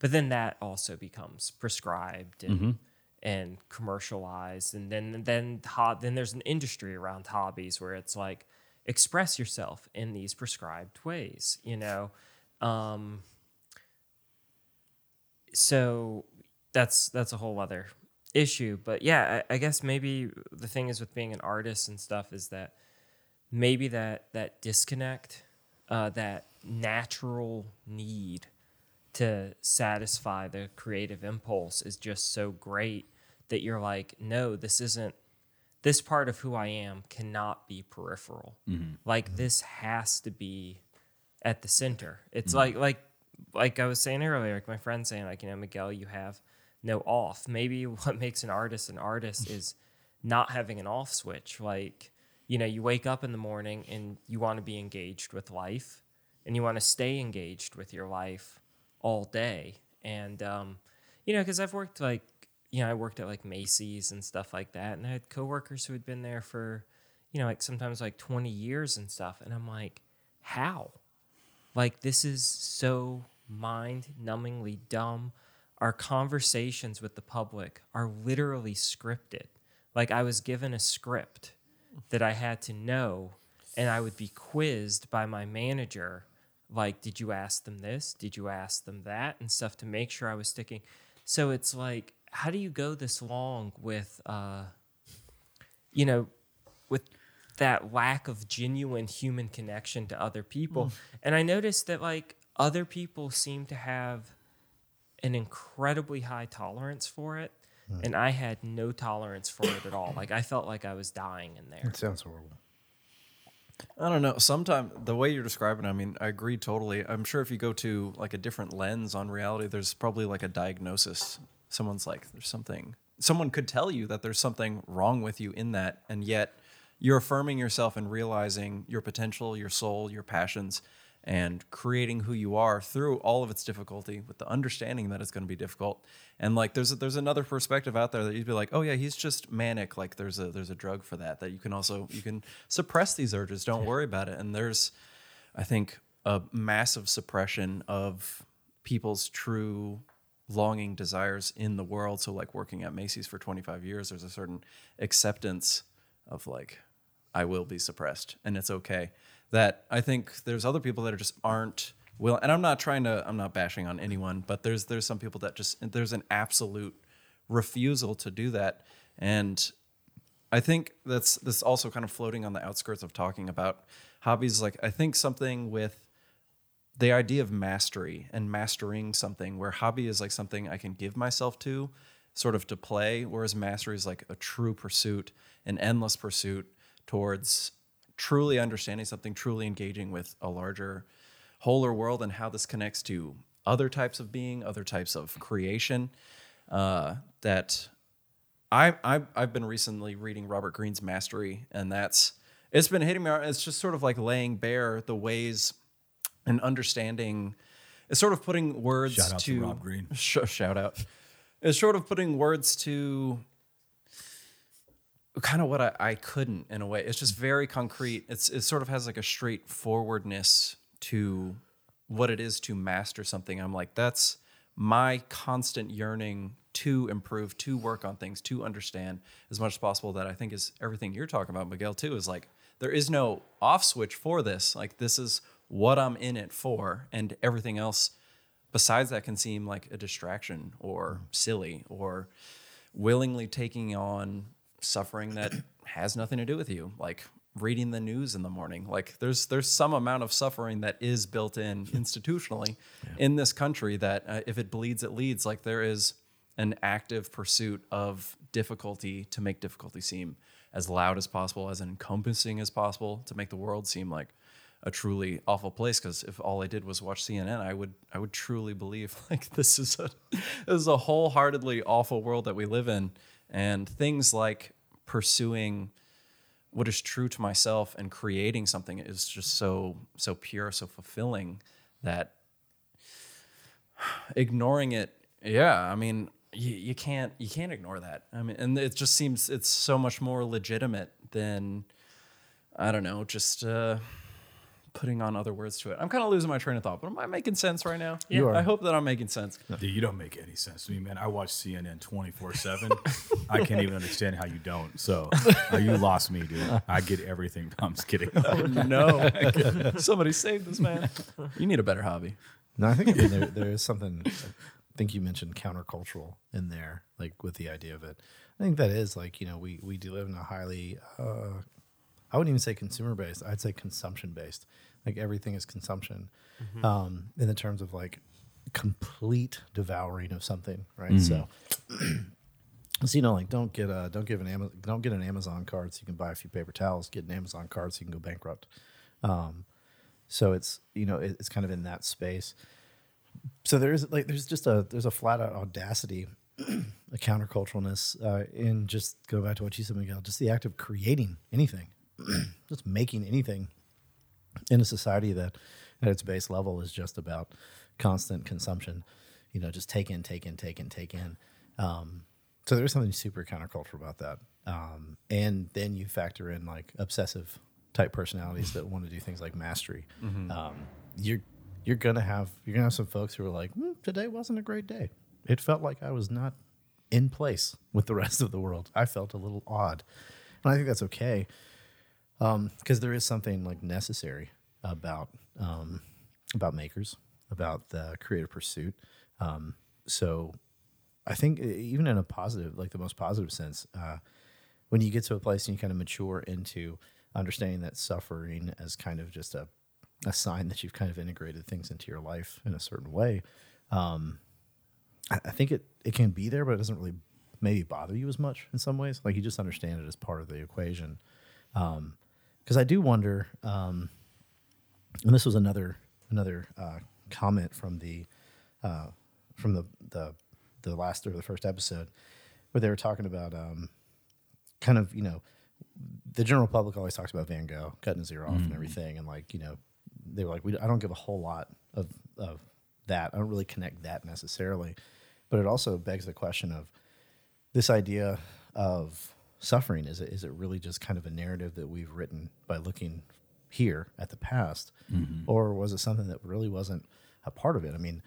but then that also becomes prescribed and and commercialized. And then then then there's an industry around hobbies where it's like express yourself in these prescribed ways you know? Um so that's that's a whole other issue. But yeah I, I guess maybe the thing is with being an artist and stuff is that maybe that that disconnect uh, that natural need to satisfy the creative impulse is just so great that you're like, no, this isn't this part of who I am cannot be peripheral. Mm-hmm. Like this has to be at the center. It's mm-hmm. like like like I was saying earlier, like my friend saying, like, you know, Miguel, you have no off. Maybe what makes an artist an artist is not having an off switch. Like, you know, you wake up in the morning and you want to be engaged with life and you want to stay engaged with your life all day. And, um, you know, because I've worked like, you know, I worked at like Macy's and stuff like that. And I had coworkers who had been there for, you know, like sometimes like 20 years and stuff. And I'm like, how? Like, this is so mind numbingly dumb. Our conversations with the public are literally scripted. Like, I was given a script that I had to know, and I would be quizzed by my manager. Like, did you ask them this? Did you ask them that? And stuff to make sure I was sticking. So it's like, how do you go this long with, uh, you know, with that lack of genuine human connection to other people. And I noticed that like other people seem to have an incredibly high tolerance for it. And I had no tolerance for it at all. Like I felt like I was dying in there. It sounds horrible. I don't know. Sometimes the way you're describing, I mean, I agree totally. I'm sure if you go to like a different lens on reality, there's probably like a diagnosis. Someone's like, there's something. Someone could tell you that there's something wrong with you in that, and yet you're affirming yourself and realizing your potential, your soul, your passions, and creating who you are through all of its difficulty with the understanding that it's going to be difficult. And like, there's a, there's another perspective out there that you'd be like, oh yeah, he's just manic. Like, there's a there's a drug for that that you can also you can suppress these urges. Don't worry about it. And there's, I think, a massive suppression of people's true longing desires in the world. So like working at Macy's for 25 years, there's a certain acceptance of like, I will be suppressed and it's okay. That I think there's other people that are just aren't will and I'm not trying to I'm not bashing on anyone, but there's there's some people that just there's an absolute refusal to do that. And I think that's this also kind of floating on the outskirts of talking about hobbies. Like I think something with the idea of mastery and mastering something, where hobby is like something I can give myself to, sort of to play, whereas mastery is like a true pursuit, an endless pursuit towards truly understanding something, truly engaging with a larger, wholer world and how this connects to other types of being, other types of creation. Uh, that I, I I've been recently reading Robert Greene's Mastery, and that's it's been hitting me. It's just sort of like laying bare the ways and understanding. It's sort of putting words Shout out to to, Rob Greene. Sh- shout out. It's sort of putting words to kind of what I, I couldn't in a way. It's just very concrete. It's it sort of has like a straightforwardness to what it is to master something. I'm like, that's my constant yearning to improve, to work on things, to understand as much as possible. That I think is everything you're talking about, Miguel, too, is like there is no off switch for this. Like this is what I'm in it for, and everything else besides that can seem like a distraction or silly or willingly taking on suffering that has nothing to do with you like reading the news in the morning. Like there's there's some amount of suffering that is built in institutionally in this country that uh, if it bleeds it leads. Like there is an active pursuit of difficulty to make difficulty seem as loud as possible as encompassing as possible to make the world seem like a truly awful place. Because if all I did was watch CNN, I would I would truly believe like this is a this is a wholeheartedly awful world that we live in, and things like pursuing what is true to myself and creating something is just so so pure, so fulfilling that ignoring it, yeah, I mean. You, you can't you can't ignore that. I mean, and it just seems it's so much more legitimate than I don't know, just uh, putting on other words to it. I'm kind of losing my train of thought, but am I making sense right now? You are. I hope that I'm making sense. Dude, you don't make any sense to me, man. I watch CNN 24 7. I can't even understand how you don't. So uh, you lost me, dude. I get everything. I'm just kidding. no, somebody save this man. You need a better hobby. No, I think there, there is something. I think you mentioned countercultural in there, like with the idea of it. I think that is like you know we we do live in a highly, uh, I wouldn't even say consumer based. I'd say consumption based. Like everything is consumption, um, in the terms of like complete devouring of something, right? So. So you know, like don't get a don't give an Amazon don't get an Amazon card so you can buy a few paper towels. Get an Amazon card so you can go bankrupt. Um, so it's you know it, it's kind of in that space. So there's like there's just a there's a flat out audacity, a counterculturalness uh, in just go back to what you said, Miguel. Just the act of creating anything, just making anything in a society that at its base level is just about constant consumption. You know, just take in, take in, take in, take in. Um, so there's something super countercultural about that. Um, and then you factor in like obsessive type personalities that want to do things like mastery. Um, you're you're gonna have you're gonna have some folks who are like, "Hmm, today wasn't a great day. It felt like I was not in place with the rest of the world. I felt a little odd, and I think that's okay because there is something like necessary about um, about makers, about the creative pursuit. Um, so I think even in a positive, like the most positive sense, uh, when you get to a place and you kind of mature into understanding that suffering as kind of just a, a sign that you've kind of integrated things into your life in a certain way, um, I, I think it, it can be there, but it doesn't really maybe bother you as much in some ways. Like you just understand it as part of the equation. Because I do wonder, um, and this was another another uh, comment from the uh, from the, the the last or the first episode where they were talking about um, kind of you know the general public always talks about Van Gogh cutting his ear off and everything, and like you know they were like we I don't give a whole lot of of that. I don't really connect that necessarily, but it also begs the question of this idea of suffering? Is it is it really just kind of a narrative that we've written by looking here at the past? Mm-hmm. Or was it something that really wasn't a part of it? I mean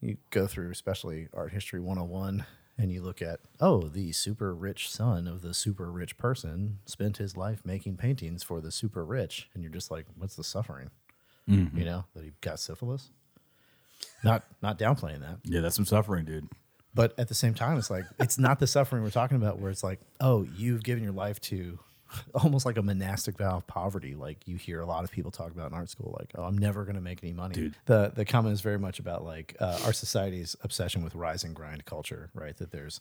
you go through especially art history 101 and you look at oh the super rich son of the super rich person spent his life making paintings for the super rich and you're just like what's the suffering? Mm-hmm. You know that he got syphilis? Not not downplaying that. Yeah, that's some suffering, dude. But at the same time, it's like it's not the suffering we're talking about. Where it's like, oh, you've given your life to almost like a monastic vow of poverty. Like you hear a lot of people talk about in art school, like, oh, I'm never going to make any money. Dude. The the comment is very much about like uh, our society's obsession with rise and grind culture, right? That there's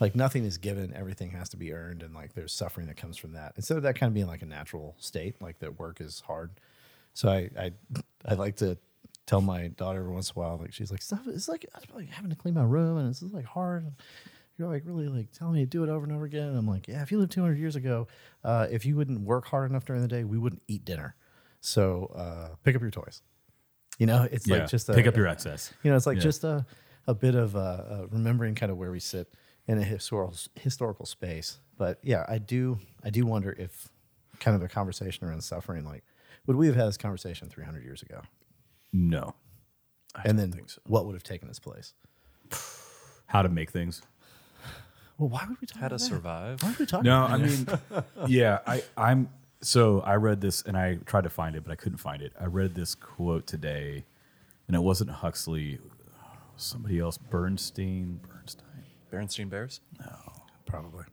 like nothing is given, everything has to be earned, and like there's suffering that comes from that. Instead of that kind of being like a natural state, like that work is hard. So I I I like to tell my daughter every once in a while, like she's like, stuff it's like I'm like having to clean my room and it's like hard. And you're like really like telling me to do it over and over again. And I'm like, yeah, if you lived 200 years ago, uh, if you wouldn't work hard enough during the day, we wouldn't eat dinner. So uh, pick up your toys. You know, it's Yeah, like just a, pick up your excess. you know, it's like Yeah. just a, a bit of uh, uh, remembering kind of where we sit in a historical historical space But yeah, I do. I do wonder if kind of a conversation around suffering, like, would we have had this conversation 300 years ago? No. and then what would have taken its place? How to make things. Well, why would we talk How to that? survive. Why would we talk No, about I mean, yeah, I, I'm. So I read this and I tried to find it, but I couldn't find it. I read this quote today, and it wasn't Huxley. Somebody else, Bernstein. Bernstein. Bernstein Bears. No, probably.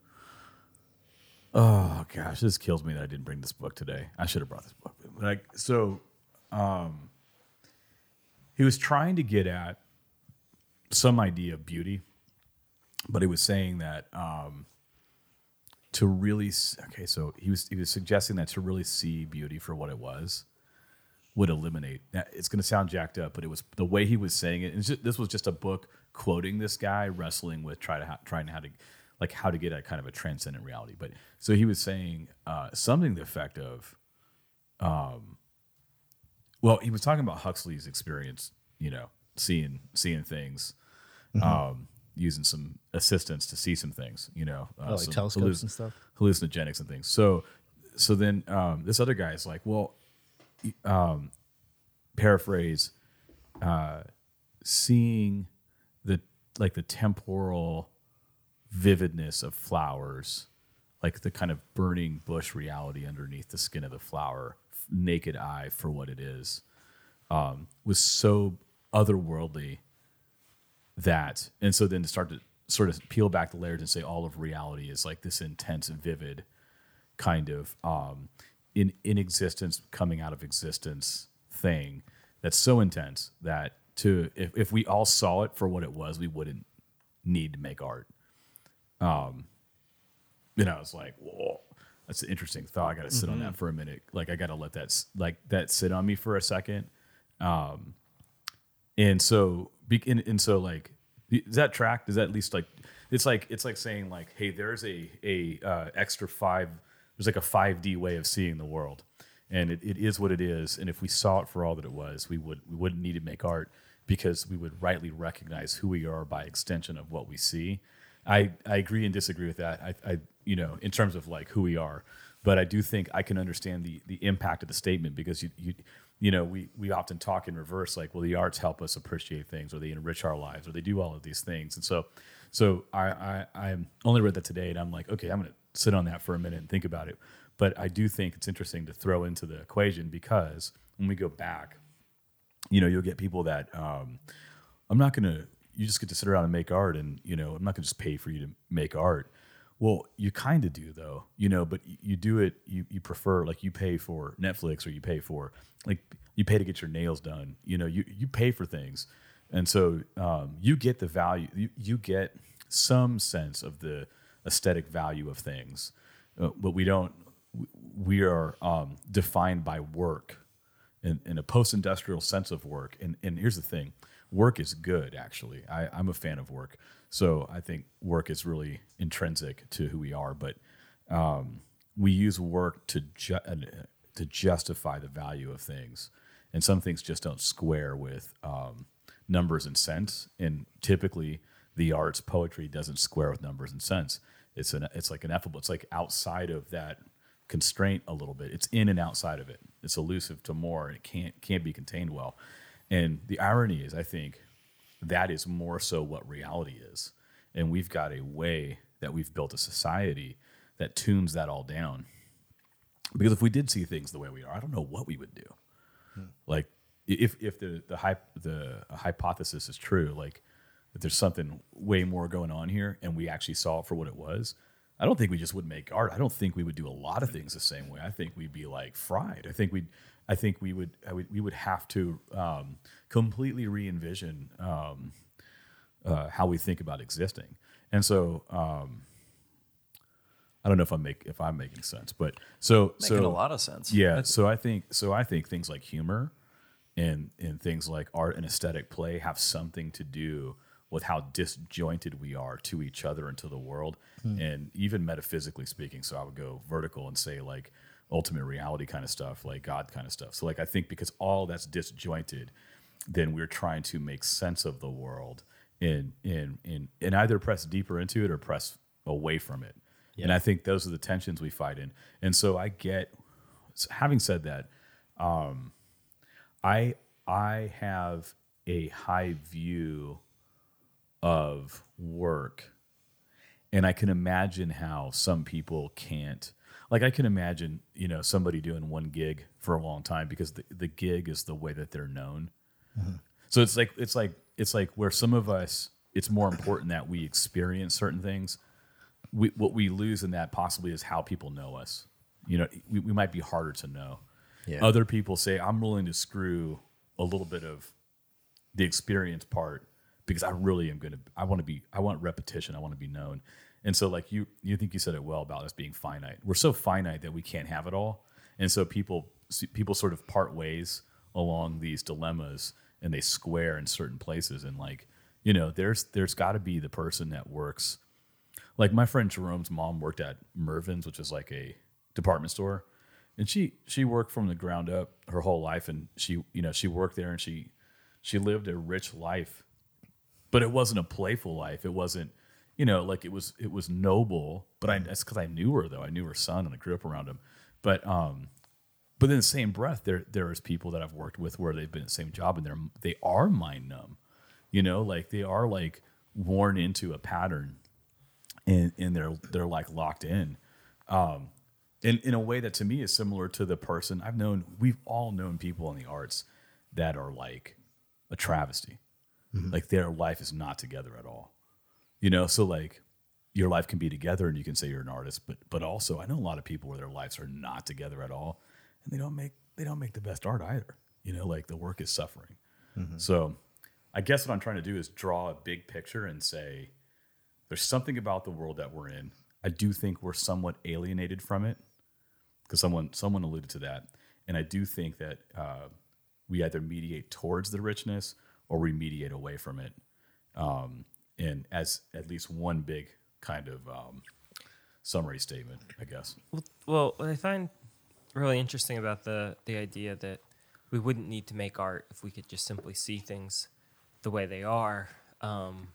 Oh gosh, this kills me that I didn't bring this book today. I should have brought this book. Like so, um, he was trying to get at some idea of beauty, but he was saying that um, to really okay. So he was he was suggesting that to really see beauty for what it was would eliminate. It's going to sound jacked up, but it was the way he was saying it. And just, this was just a book quoting this guy wrestling with try to ha- trying how to like how to get a kind of a transcendent reality. But so he was saying uh, something to the effect of, um, well, he was talking about Huxley's experience, you know, seeing seeing things, um, using some assistance to see some things, you know, uh, Oh, like telescopes and stuff? hallucinogenics and things. So, so then um, this other guy is like, well, um, paraphrase, uh, seeing the like the temporal vividness of flowers, like the kind of burning bush reality underneath the skin of the flower, naked eye for what it is, um, was so otherworldly that, and so then to start to sort of peel back the layers and say all of reality is like this intense, vivid kind of um, in in existence coming out of existence thing that's so intense that to if, if we all saw it for what it was we wouldn't need to make art. Um you know it's like whoa that's an interesting thought. I gotta sit on that for a minute. Like i gotta let that like that sit on me for a second. Um and so be- and, and so like does that track does that at least like it's like it's like saying like hey there's a a uh, extra five there's like a 5d way of seeing the world. And it, it is what it is. And if we saw it for all that it was we would we wouldn't need to make art because we would rightly recognize who we are by extension of what we see. I i agree and disagree with that. I i you know in terms of like who we are. But i do think i can understand the the impact of the statement because you you you know we we often talk in reverse like well the arts help us appreciate things or they enrich our lives or they do all of these things. And so so i i i only read that today and i'm like okay i'm gonna sit on that for a minute and think about it. But i do think it's interesting to throw into the equation because when we go back you know you'll get people that um i'm not gonna you just get to sit around and make art and you know i'm not gonna just pay for you to make art well you kind of do though you know but you, do it you, you prefer like you pay for netflix or you pay for like you pay to get your nails done you know you, you pay for things. And so um, you get the value you, you get some sense of the aesthetic value of things uh, but we don't we are um, defined by work in, in a post-industrial sense of work. And, and here's the thing work is good actually. I, i'm a fan of work so i think work is really intrinsic to who we are but um, we use work to ju- uh, to justify the value of things and some things just don't square with um, numbers and cents and typically the arts poetry doesn't square with numbers and cents it's an it's like ineffable it's like outside of that constraint a little bit. It's in and outside of it. It's elusive to more, and it can't can't be contained well. And the irony is, I think that is more so what reality is. And we've got a way that we've built a society that tunes that all down. Because if we did see things the way we are, I don't know what we would do. Hmm. Like if if the the the hypothesis is true, like that there's something way more going on here, and we actually saw it for what it was. I don't think we just would make art. I don't think we would do a lot of things the same way. I think we'd be like fried. I think we'd. I think we would. I would we would have to um, completely re-envision um, uh, how we think about existing. And so um, I don't know if I'm make if I'm making sense, but so Making so a lot of sense. yeah. So I think so. I think things like humor and and things like art and aesthetic play have something to do with how disjointed we are to each other and to the world, and even metaphysically speaking. So I would go vertical and say like ultimate reality kind of stuff, like God kind of stuff. So like I think because all that's disjointed, then we're trying to make sense of the world and and and and either press deeper into it or press away from it. And I think those are the tensions we fight in. And so I get, having said that, um, I I have a high view of work, and I can imagine how some people can't. Like I can imagine, you know, somebody doing one gig for a long time because the, the gig is the way that they're known. Mm-hmm. So it's like it's like it's like where some of us, it's more important that we experience certain things. We, what we lose in that possibly is how people know us. You know, we, we might be harder to know. Yeah. Other people say, I'm willing to screw a little bit of the experience part because I really am going to, I want to be, I want repetition. I want to be known. And so like you, you think you said it well about us being finite. We're so finite that we can't have it all. And so people, people sort of part ways along these dilemmas and they square in certain places. And like, you know, there's, there's gotta be the person that works. Like my friend Jerome's mom worked at Mervyn's, which is like a department store and she she worked from the ground up her whole life and she you know she worked there and she she lived a rich life but it wasn't a playful life it wasn't you know like it was it was noble but i that's because i knew her though. I knew her son and i grew up around him. But um but in the same breath there there is people that i've worked with where they've been at the same job and they're they are mind numb you know? Like they are like worn into a pattern and and they're they're like locked in. Um in in a way that to me is similar to the person I've known. We've all known people in the arts that are like a travesty, like their life is not together at all. You know, so like your life can be together and you can say you're an artist, but but also I know a lot of people where their lives are not together at all, and they don't make they don't make the best art either. You know, like the work is suffering. So, I guess what I'm trying to do is draw a big picture and say there's something about the world that we're in. I do think we're somewhat alienated from it because someone someone alluded to that, and I do think that uh, we either mediate towards the richness or we mediate away from it. Um, and as at least one big kind of um, summary statement, I guess. Well, what I find really interesting about the the idea that we wouldn't need to make art if we could just simply see things the way they are. Um,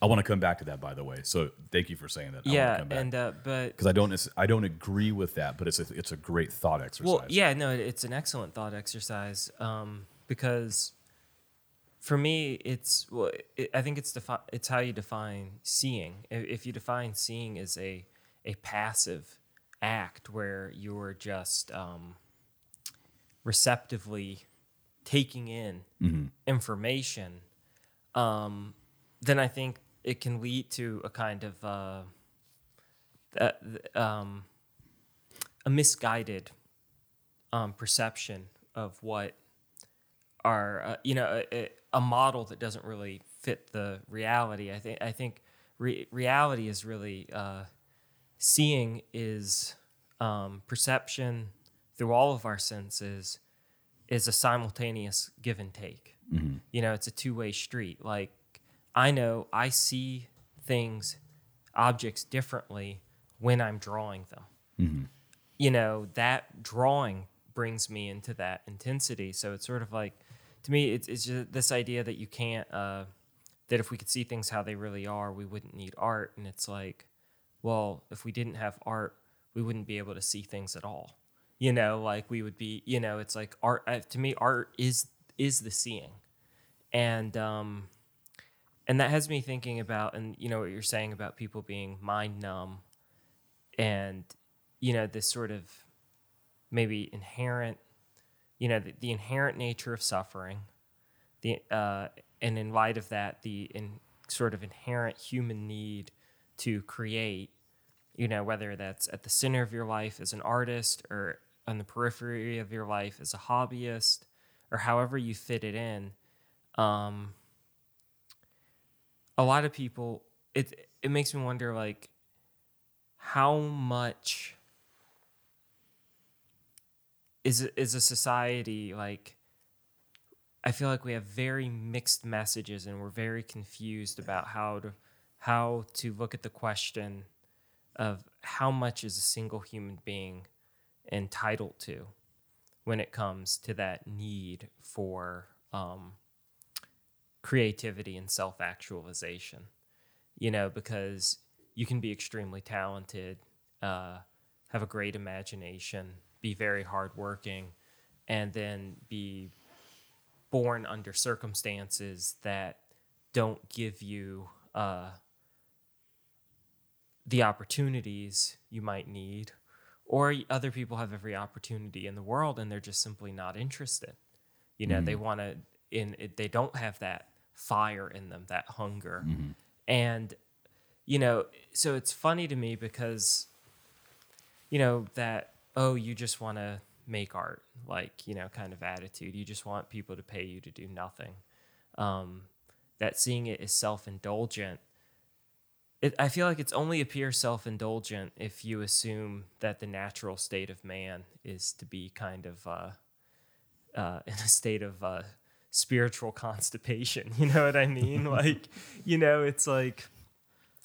I want to come back to that, by the way. So thank you for saying that. yeah, and uh, but because I don't I don't agree with that, but it's a, it's a great thought exercise. Well, yeah, no, it's an excellent thought exercise um, because for me, it's well, it, I think it's defi- it's how you define seeing. If, you define seeing as a a passive act where you're just um, receptively taking in information, um, then I think it can lead to a kind of uh, uh, um, a misguided um, perception of what are uh, you know a, a model that doesn't really fit the reality. I think I think re- reality is really uh, seeing is um, perception through all of our senses is a simultaneous give and take. You know, it's a two way street. Like I know I see things, objects differently when I'm drawing them you know that drawing brings me into that intensity so it's sort of like to me it's, it's just this idea that you can't uh, that if we could see things how they really are we wouldn't need art. And it's like well if we didn't have art we wouldn't be able to see things at all. You know like we would be you know it's like art uh, to me art is is the seeing. And um and that has me thinking about and you know what you're saying about people being mind numb and you know this sort of maybe inherent you know the, the inherent nature of suffering the uh, and in light of that the in sort of inherent human need to create you know whether that's at the center of your life as an artist or on the periphery of your life as a hobbyist or however you fit it in um, a lot of people it it makes me wonder like how much is is a society like I feel like we have very mixed messages and we're very confused about how to how to look at the question of how much is a single human being entitled to when it comes to that need for um, creativity and self actualization. You know, because you can be extremely talented, uh, have a great imagination, be very hardworking, and then be born under circumstances that don't give you uh, the opportunities you might need, or other people have every opportunity in the world and they're just simply not interested. You know, they want to, in it, they don't have that fire in them, that hunger, and you know, so it's funny to me because, you know, that oh, you just want to make art, like you know, kind of attitude. You just want people to pay you to do nothing. Um, that seeing it as self indulgent I feel like it's only appear self indulgent if you assume that the natural state of man is to be kind of uh, uh, in a state of uh, spiritual constipation. You know what I mean? like, you know, it's like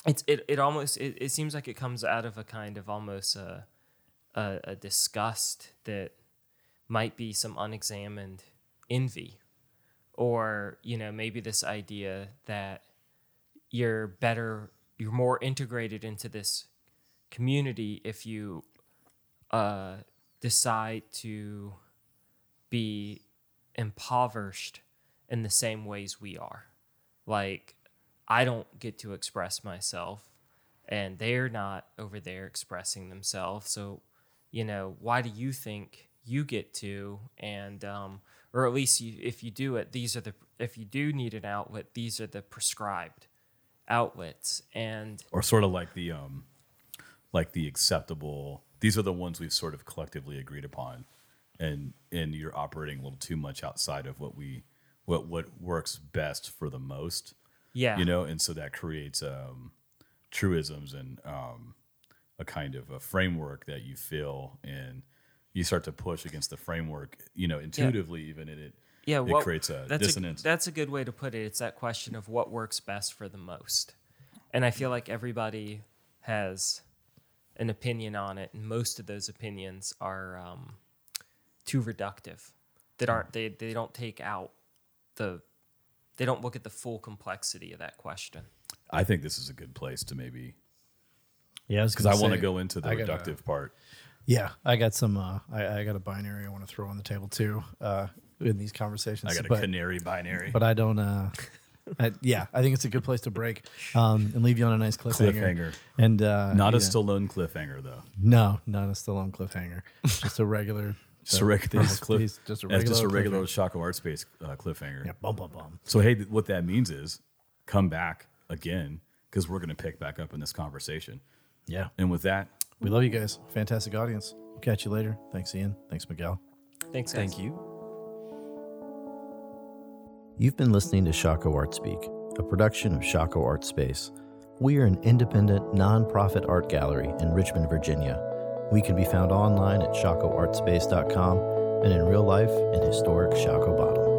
it's it, it almost it, it seems like it comes out of a kind of almost a, a a disgust that might be some unexamined envy or you know maybe this idea that you're better you're more integrated into this community if you uh, decide to be impoverished in the same ways we are. Like i don't get to express myself and they're not over there expressing themselves. So you know why do you think you get to? And um, or at least you, if you do it these are the if you do need an outlet these are the prescribed outlets. And or sort of like the um like the acceptable these are the ones we've sort of collectively agreed upon. And and you're operating a little too much outside of what we what what works best for the most. Yeah. You know and so that creates um truisms and um a kind of a framework that you feel and you start to push against the framework you know intuitively even in it yeah it what, creates a that's dissonance. A, that's a good way to put it. It's that question of what works best for the most. And i feel like everybody has an opinion on it and most of those opinions are um, too reductive. That aren't they, they don't take out the they don't look at the full complexity of that question. I think this is a good place to maybe Yeah, because i want to go into the I gotta- reductive part Yeah, I got some. Uh, I, I got a binary I want to throw on the table too uh, in these conversations. i got a but, canary binary but I don't. Uh, I, yeah, I think it's a good place to break um, and leave you on a nice cliffhanger. Cliffhanger. And uh, not a know- Stallone cliffhanger though No, not a Stallone cliffhanger. Just a regular. Just a regular these- cliff. these- just a That's just a regular regular. Shockoe Art Space uh, cliffhanger. Yeah, bum bum bum. So hey, th- what that means is come back again because we're going to pick back up in this conversation. Yeah, And with that, we love you guys. Fantastic audience. We'll catch you later. Thanks, Ian. Thanks, Miguel. thanks guys. Thank you. You've been listening to Shockoe Art Speak, a production of Shockoe Art Space. We are an independent, nonprofit art gallery in Richmond, Virginia. We can be found online at shockoeartspace.com and in real life in historic Shockoe Bottom.